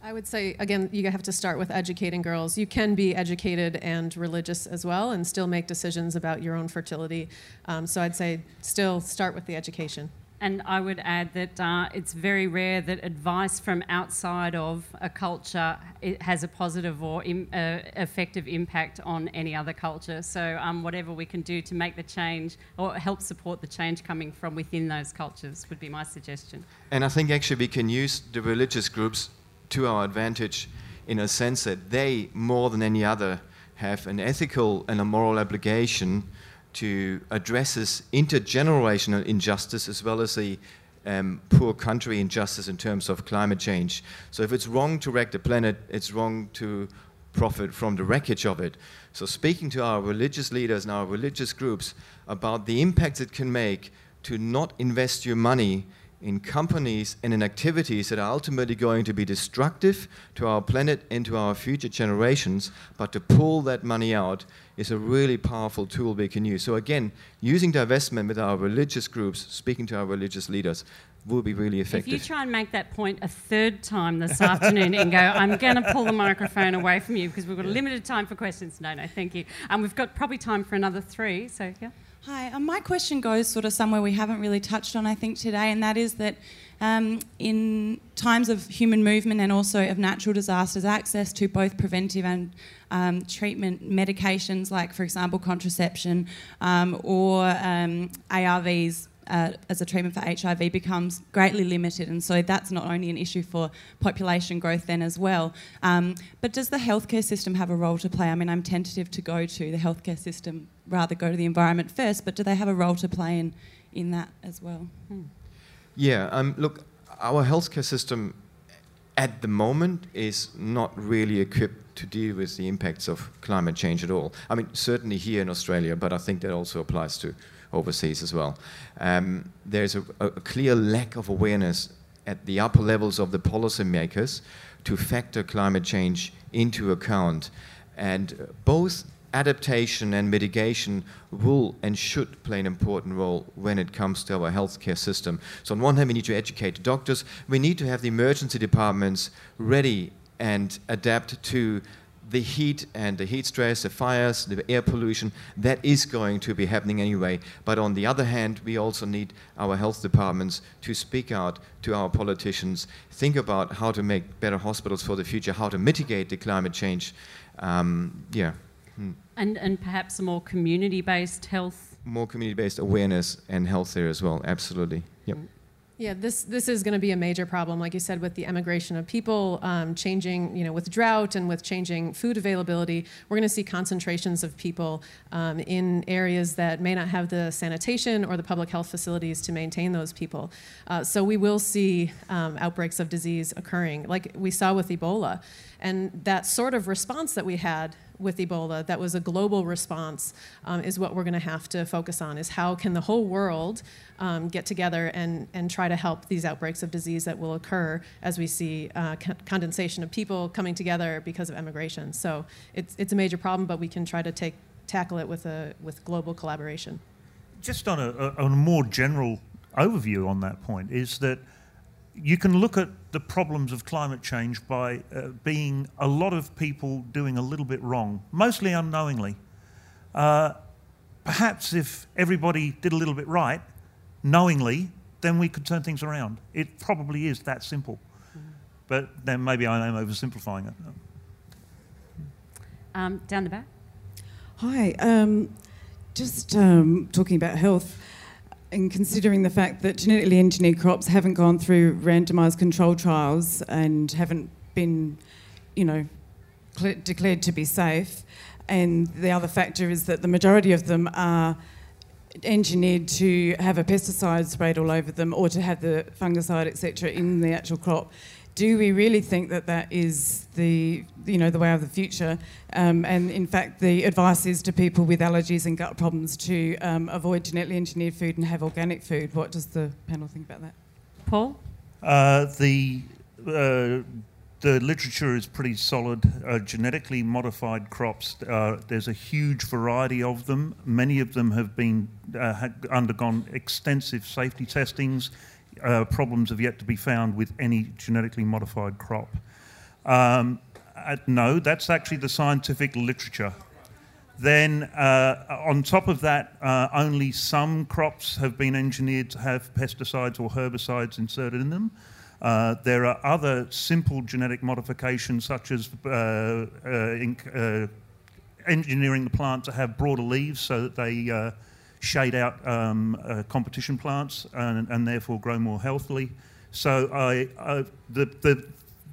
I would say, again, you have to start with educating girls. You can be educated and religious as well and still make decisions about your own fertility. Um, so I'd say still start with the education. And I would add that uh, it's very rare that advice from outside of a culture it has a positive or Im- uh, effective impact on any other culture. So, um, whatever we can do to make the change or help support the change coming from within those cultures would be my suggestion. And I think actually we can use the religious groups to our advantage in a sense that they, more than any other, have an ethical and a moral obligation to address this intergenerational injustice as well as the um, poor country injustice in terms of climate change. So if it's wrong to wreck the planet, it's wrong to profit from the wreckage of it. So speaking to our religious leaders and our religious groups about the impacts it can make to not invest your money in companies and in activities that are ultimately going to be destructive to our planet and to our future generations, but to pull that money out is a really powerful tool we can use. So again, using divestment with our religious groups, speaking to our religious leaders, will be really effective. If you try and make that point a third time this afternoon and go, I'm going to pull the microphone away from you because we've got a limited time for questions. No, no, thank you. And um, we've got probably time for another three. So, yeah. Hi, um, my question goes sort of somewhere we haven't really touched on, I think, today, and that is that um, in times of human movement and also of natural disasters, access to both preventive and um, treatment medications, like, for example, contraception um, or um, ARVs. Uh, as a treatment for HIV becomes greatly limited, and so that's not only an issue for population growth then as well. Um, but does the healthcare system have a role to play? I mean, I'm tentative to go to the healthcare system rather go to the environment first, but do they have a role to play in, in that as well? Hmm. Yeah, um, look, our healthcare system at the moment is not really equipped to deal with the impacts of climate change at all. I mean, certainly here in Australia, but I think that also applies to overseas as well. Um, there's a, a clear lack of awareness at the upper levels of the policymakers to factor climate change into account. And both adaptation and mitigation will and should play an important role when it comes to our healthcare system. So, on one hand, we need to educate the doctors, we need to have the emergency departments ready and adapt to the heat and the heat stress, the fires, the air pollution, that is going to be happening anyway. But on the other hand, we also need our health departments to speak out to our politicians, think about how to make better hospitals for the future, how to mitigate the climate change. Um, yeah. And, and perhaps a more community based health. More community based awareness and health there as well, absolutely. Yep. Yeah, this this is going to be a major problem, like you said, with the emigration of people, um, changing, you know, with drought and with changing food availability. We're going to see concentrations of people um, in areas that may not have the sanitation or the public health facilities to maintain those people. Uh, so we will see um, outbreaks of disease occurring, like we saw with Ebola, and that sort of response that we had with Ebola, that was a global response, um, is what we're going to have to focus on. Is how can the whole world um, get together and, and try to help these outbreaks of disease that will occur as we see uh, con- condensation of people coming together because of emigration. So it's, it's a major problem, but we can try to take, tackle it with, a, with global collaboration. Just on a, a, on a more general overview on that point, is that you can look at the problems of climate change by uh, being a lot of people doing a little bit wrong, mostly unknowingly. Uh, perhaps if everybody did a little bit right, knowingly, then we could turn things around. It probably is that simple. But then maybe I am oversimplifying it. Um, down the back. Hi. Um, just um, talking about health and considering the fact that genetically engineered crops haven't gone through randomised control trials and haven't been, you know, cl- declared to be safe, and the other factor is that the majority of them are engineered to have a pesticide sprayed all over them or to have the fungicide etc in the actual crop do we really think that that is the you know the way of the future? Um, and in fact, the advice is to people with allergies and gut problems to um, avoid genetically engineered food and have organic food. What does the panel think about that? Paul, uh, the uh, the literature is pretty solid. Uh, genetically modified crops, uh, there's a huge variety of them. Many of them have been uh, undergone extensive safety testings uh, problems have yet to be found with any genetically modified crop. Um, uh, no, that's actually the scientific literature. Then, uh, on top of that, uh, only some crops have been engineered to have pesticides or herbicides inserted in them. Uh, there are other simple genetic modifications, such as uh, in, engineering the plant to have broader leaves so that they shade out um, uh, competition plants and, and, therefore grow more healthily. So I, I, the, the,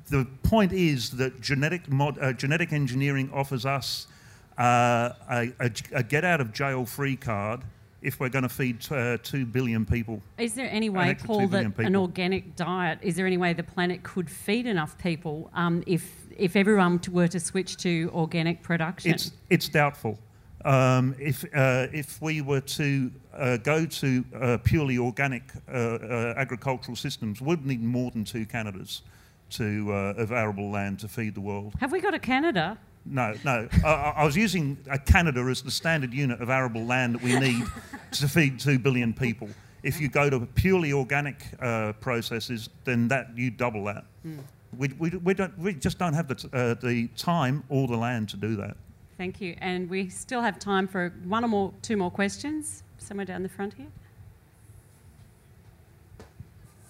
the point is that genetic, mod, uh, genetic engineering offers us uh, a, a, a, get out of jail free card if we're going to feed uh, 2 billion people. Is there any way, Paul, that people. an organic diet, is there any way the planet could feed enough people um, if, if everyone were to switch to organic production? It's, it's doubtful. Um, if, uh, if we were to uh, go to uh, purely organic uh, uh, agricultural systems, we'd need more than two Canadas to, uh, of arable land to feed the world. Have we got a Canada? No, no. I, I, was using a Canada as the standard unit of arable land that we need to feed two billion people. If you go to purely organic processes, then that you double that. Mm. We, we, we, don't, we just don't have the, the time or the land to do that. Thank you. And we still have time for one or more, two more questions. Somewhere down the front here.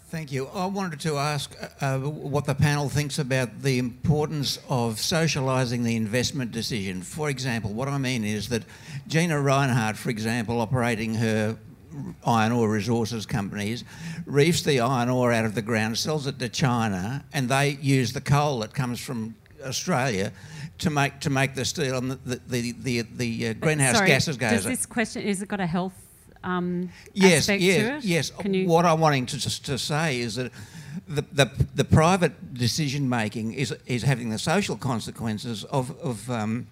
Thank you. I wanted to ask uh, uh what the panel thinks about the importance of socialising the investment decision. For example, what I mean is that Gina Rinehart, for example, operating her iron ore resources companies, reefs the iron ore out of the ground, sells it to China, and they use the coal that comes from Australia to make to make the steel and the the the, the uh, greenhouse Sorry, gases goes. Does this question is it got a health um, yes, aspect yes, to it? Yes, yes. What I'm wanting to just to say is that the, the, the private decision making is is having the social consequences of of um,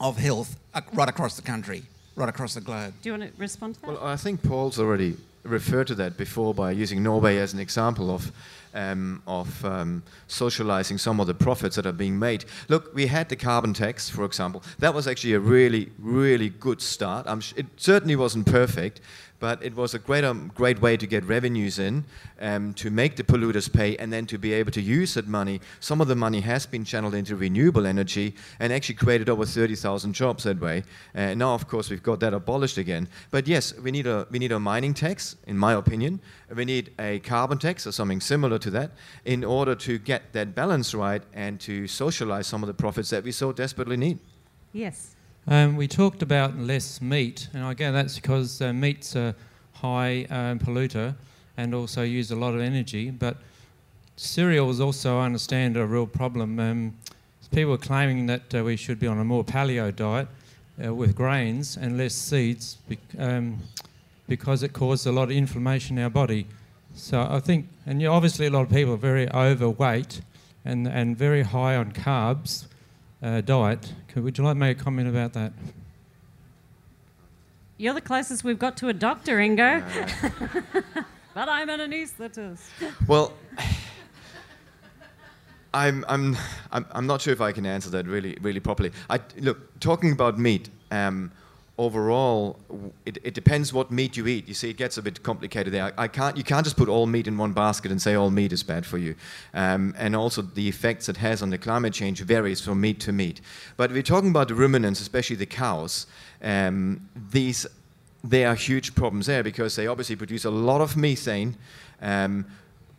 of health right across the country, right across the globe. Do you want to respond to that? Well, I think Paul's already referred to that before by using Norway as an example of um, of um, socializing some of the profits that are being made. Look, we had the carbon tax, for example. That was actually a really, really good start. it certainly wasn't perfect, but it was a great, um, great way to get revenues in, um, to make the polluters pay, and then to be able to use that money. Some of the money has been channeled into renewable energy and actually created over 30,000 jobs that way. Uh, now, of course, we've got that abolished again. But yes, we need a we need a mining tax, in my opinion. We need a carbon tax or something similar to that in order to get that balance right and to socialize some of the profits that we so desperately need. Yes. Um, we talked about less meat, and I guess that's because uh, meat's a high um, polluter and also use a lot of energy. But cereals also, I understand, are a real problem. Um, people are claiming that uh, we should be on a more paleo diet uh, with grains and less seeds um, because it causes a lot of inflammation in our body. So I think, and obviously a lot of people are very overweight and, and very high on carbs uh, diet. Could, would you like to make a comment about that? You're the closest we've got to a doctor, Ingo. but I'm an anaesthetist. Well, I'm, I'm, I'm, I'm not sure if I can answer that really, really properly. I, look, talking about meat, um, overall, it, it depends what meat you eat. You see, it gets a bit complicated there. I, I can't, you can't just put all meat in one basket and say all meat is bad for you. Um, and also, the effects it has on the climate change varies from meat to meat. But we're talking about the ruminants, especially the cows. Um, these there are huge problems there because they obviously produce a lot of methane. Um,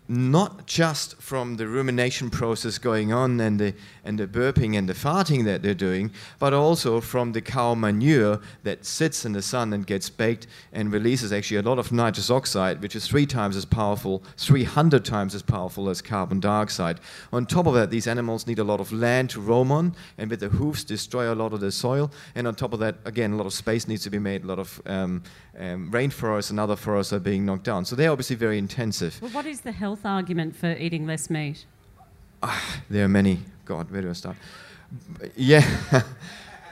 not just from the rumination process going on and the, and the burping and the farting that they're doing, but also from the cow manure that sits in the sun and gets baked and releases actually a lot of nitrous oxide, which is three times as powerful, 300 times as powerful as carbon dioxide. On top of that, these animals need a lot of land to roam on, and with the hoofs destroy a lot of the soil. And on top of that, again, a lot of space needs to be made, a lot of um, um, rainforests and other forests are being knocked down. So they're obviously very intensive. Well, what is the health argument for eating less meat? There are many. God, where do I start? Yeah.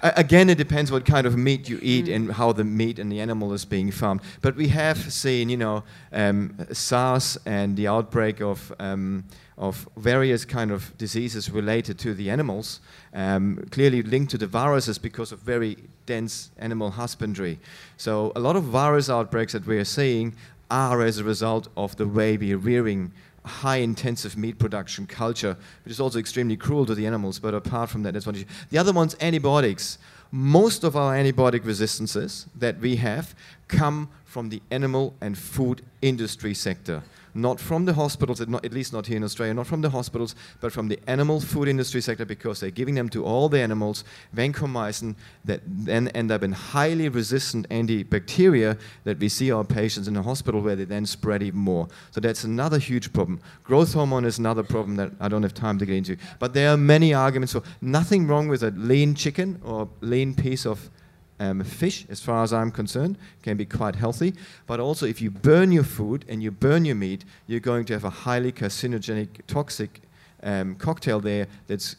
Again, it depends what kind of meat you eat and how the meat and the animal is being farmed. But we have seen, you know, um, SARS and the outbreak of um, of various kind of diseases related to the animals, um, clearly linked to the viruses because of very dense animal husbandry. So a lot of virus outbreaks that we are seeing are as a result of the way we are rearing high intensive meat production culture, which is also extremely cruel to the animals. But apart from that, that's one issue. The other one's antibiotics. Most of our antibiotic resistances that we have come from the animal and food industry sector. Not from the hospitals, at, least not here in Australia, not from the hospitals, but from the animal food industry sector because they're giving them to all the animals, vancomycin, that then end up in highly resistant antibacteria that we see our patients in the hospital where they then spread even more. So that's another huge problem. Growth hormone is another problem that I don't have time to get into. But there are many arguments for nothing wrong with a lean chicken or lean piece of um, fish, as far as I'm concerned, can be quite healthy. But also, if you burn your food and you burn your meat, you're going to have a highly carcinogenic, toxic um, cocktail there that's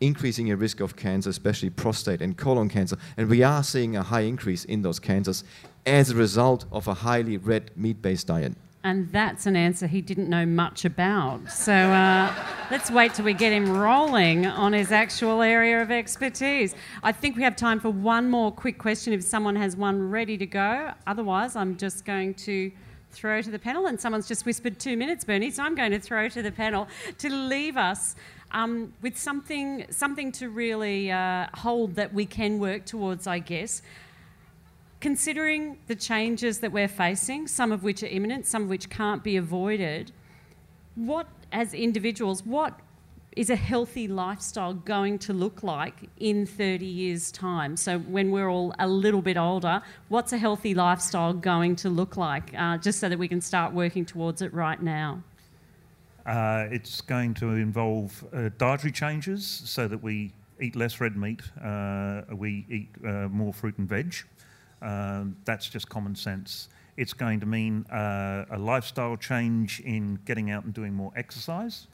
increasing your risk of cancer, especially prostate and colon cancer. And we are seeing a high increase in those cancers as a result of a highly red meat based diet. And that's an answer he didn't know much about. So uh, let's wait till we get him rolling on his actual area of expertise. I think we have time for one more quick question if someone has one ready to go. Otherwise, I'm just going to throw to the panel. And someone's just whispered two minutes, Bernie, so I'm going to throw to the panel to leave us. Um, with something, something to really uh, hold that we can work towards, I guess considering the changes that we're facing, some of which are imminent, some of which can't be avoided, what, as individuals, what is a healthy lifestyle going to look like in 30 years' time? So, when we're all a little bit older, what's a healthy lifestyle going to look like? Uh, just so that we can start working towards it right now. Uh, it's going to involve uh, dietary changes so that we eat less red meat, uh, we eat uh, more fruit and veg. Um, that's just common sense. It's going to mean uh, a lifestyle change in getting out and doing more exercise.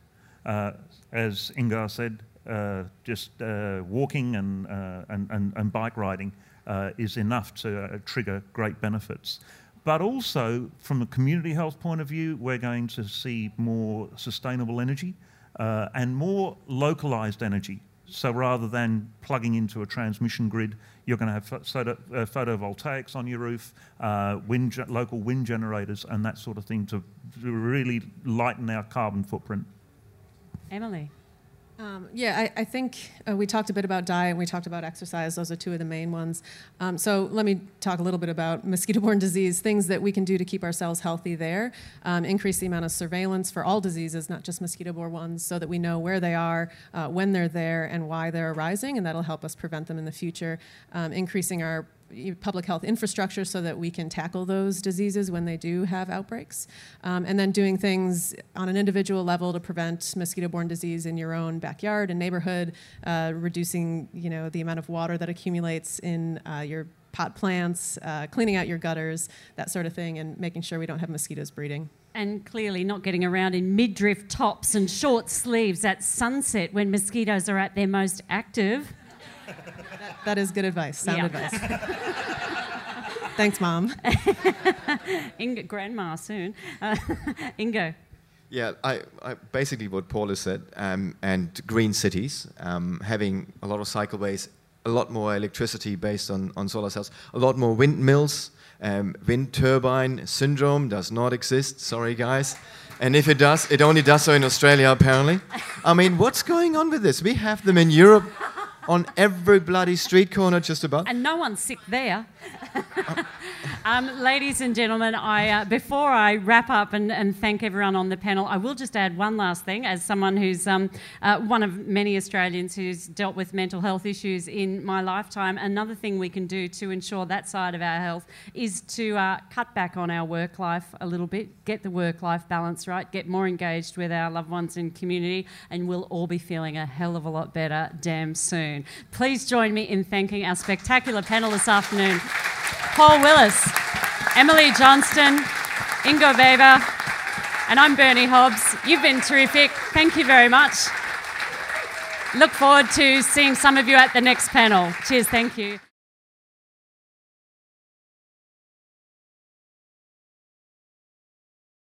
Uh, as Ingo said, uh, just uh, walking and, uh, and, and, and bike riding uh, is enough to trigger great benefits. But also, from a community health point of view, we're going to see more sustainable energy and more localized energy. So rather than plugging into a transmission grid, you're going to have uh, photovoltaics on your roof, uh, wind local wind generators, and that sort of thing to really lighten our carbon footprint. Emily. Um, yeah, I, I think uh, we talked a bit about diet and we talked about exercise. Those are two of the main ones. Um, so let me talk a little bit about mosquito-borne disease, things that we can do to keep ourselves healthy there. Um, increase the amount of surveillance for all diseases, not just mosquito-borne ones, so that we know where they are, uh, when they're there, and why they're arising, and that'll help us prevent them in the future. Um, increasing our public health infrastructure so that we can tackle those diseases when they do have outbreaks. Um, and then doing things on an individual level to prevent mosquito-borne disease in your own backyard and neighborhood, uh, reducing you know the amount of water that accumulates in uh, your pot plants, uh, cleaning out your gutters, that sort of thing, and making sure we don't have mosquitoes breeding. And clearly not getting around in midriff tops and short sleeves at sunset when mosquitoes are at their most active. That is good advice. Sound Yeah. advice. Thanks, Mom. Ingo, grandma soon. Uh, Ingo. Yeah, I, I basically what Paul has said, um, and green cities, um, having a lot of cycleways a lot more electricity based on, on solar cells, a lot more windmills. Um, wind turbine syndrome does not exist. Sorry, guys. And if it does, it only does so in Australia, apparently. I mean, what's going on with this? We have them in Europe on every bloody street corner, just about. And no one's sick there. um, ladies and gentlemen, I, uh, before I wrap up and, and, thank everyone on the panel, I will just add one last thing. As someone who's um, uh, one of many Australians who's dealt with mental health issues in my lifetime, another thing we can do to ensure that side of our health is to uh, cut back on our work life a little bit, get the work life balance right, get more engaged with our loved ones and community, and we'll all be feeling a hell of a lot better damn soon. Please join me in thanking our spectacular panel this afternoon. Paul Willis, Emily Johnston, Ingo Weber, and I'm Bernie Hobbs. You've been terrific. Thank you very much. Look forward to seeing some of you at the next panel. Cheers, thank you.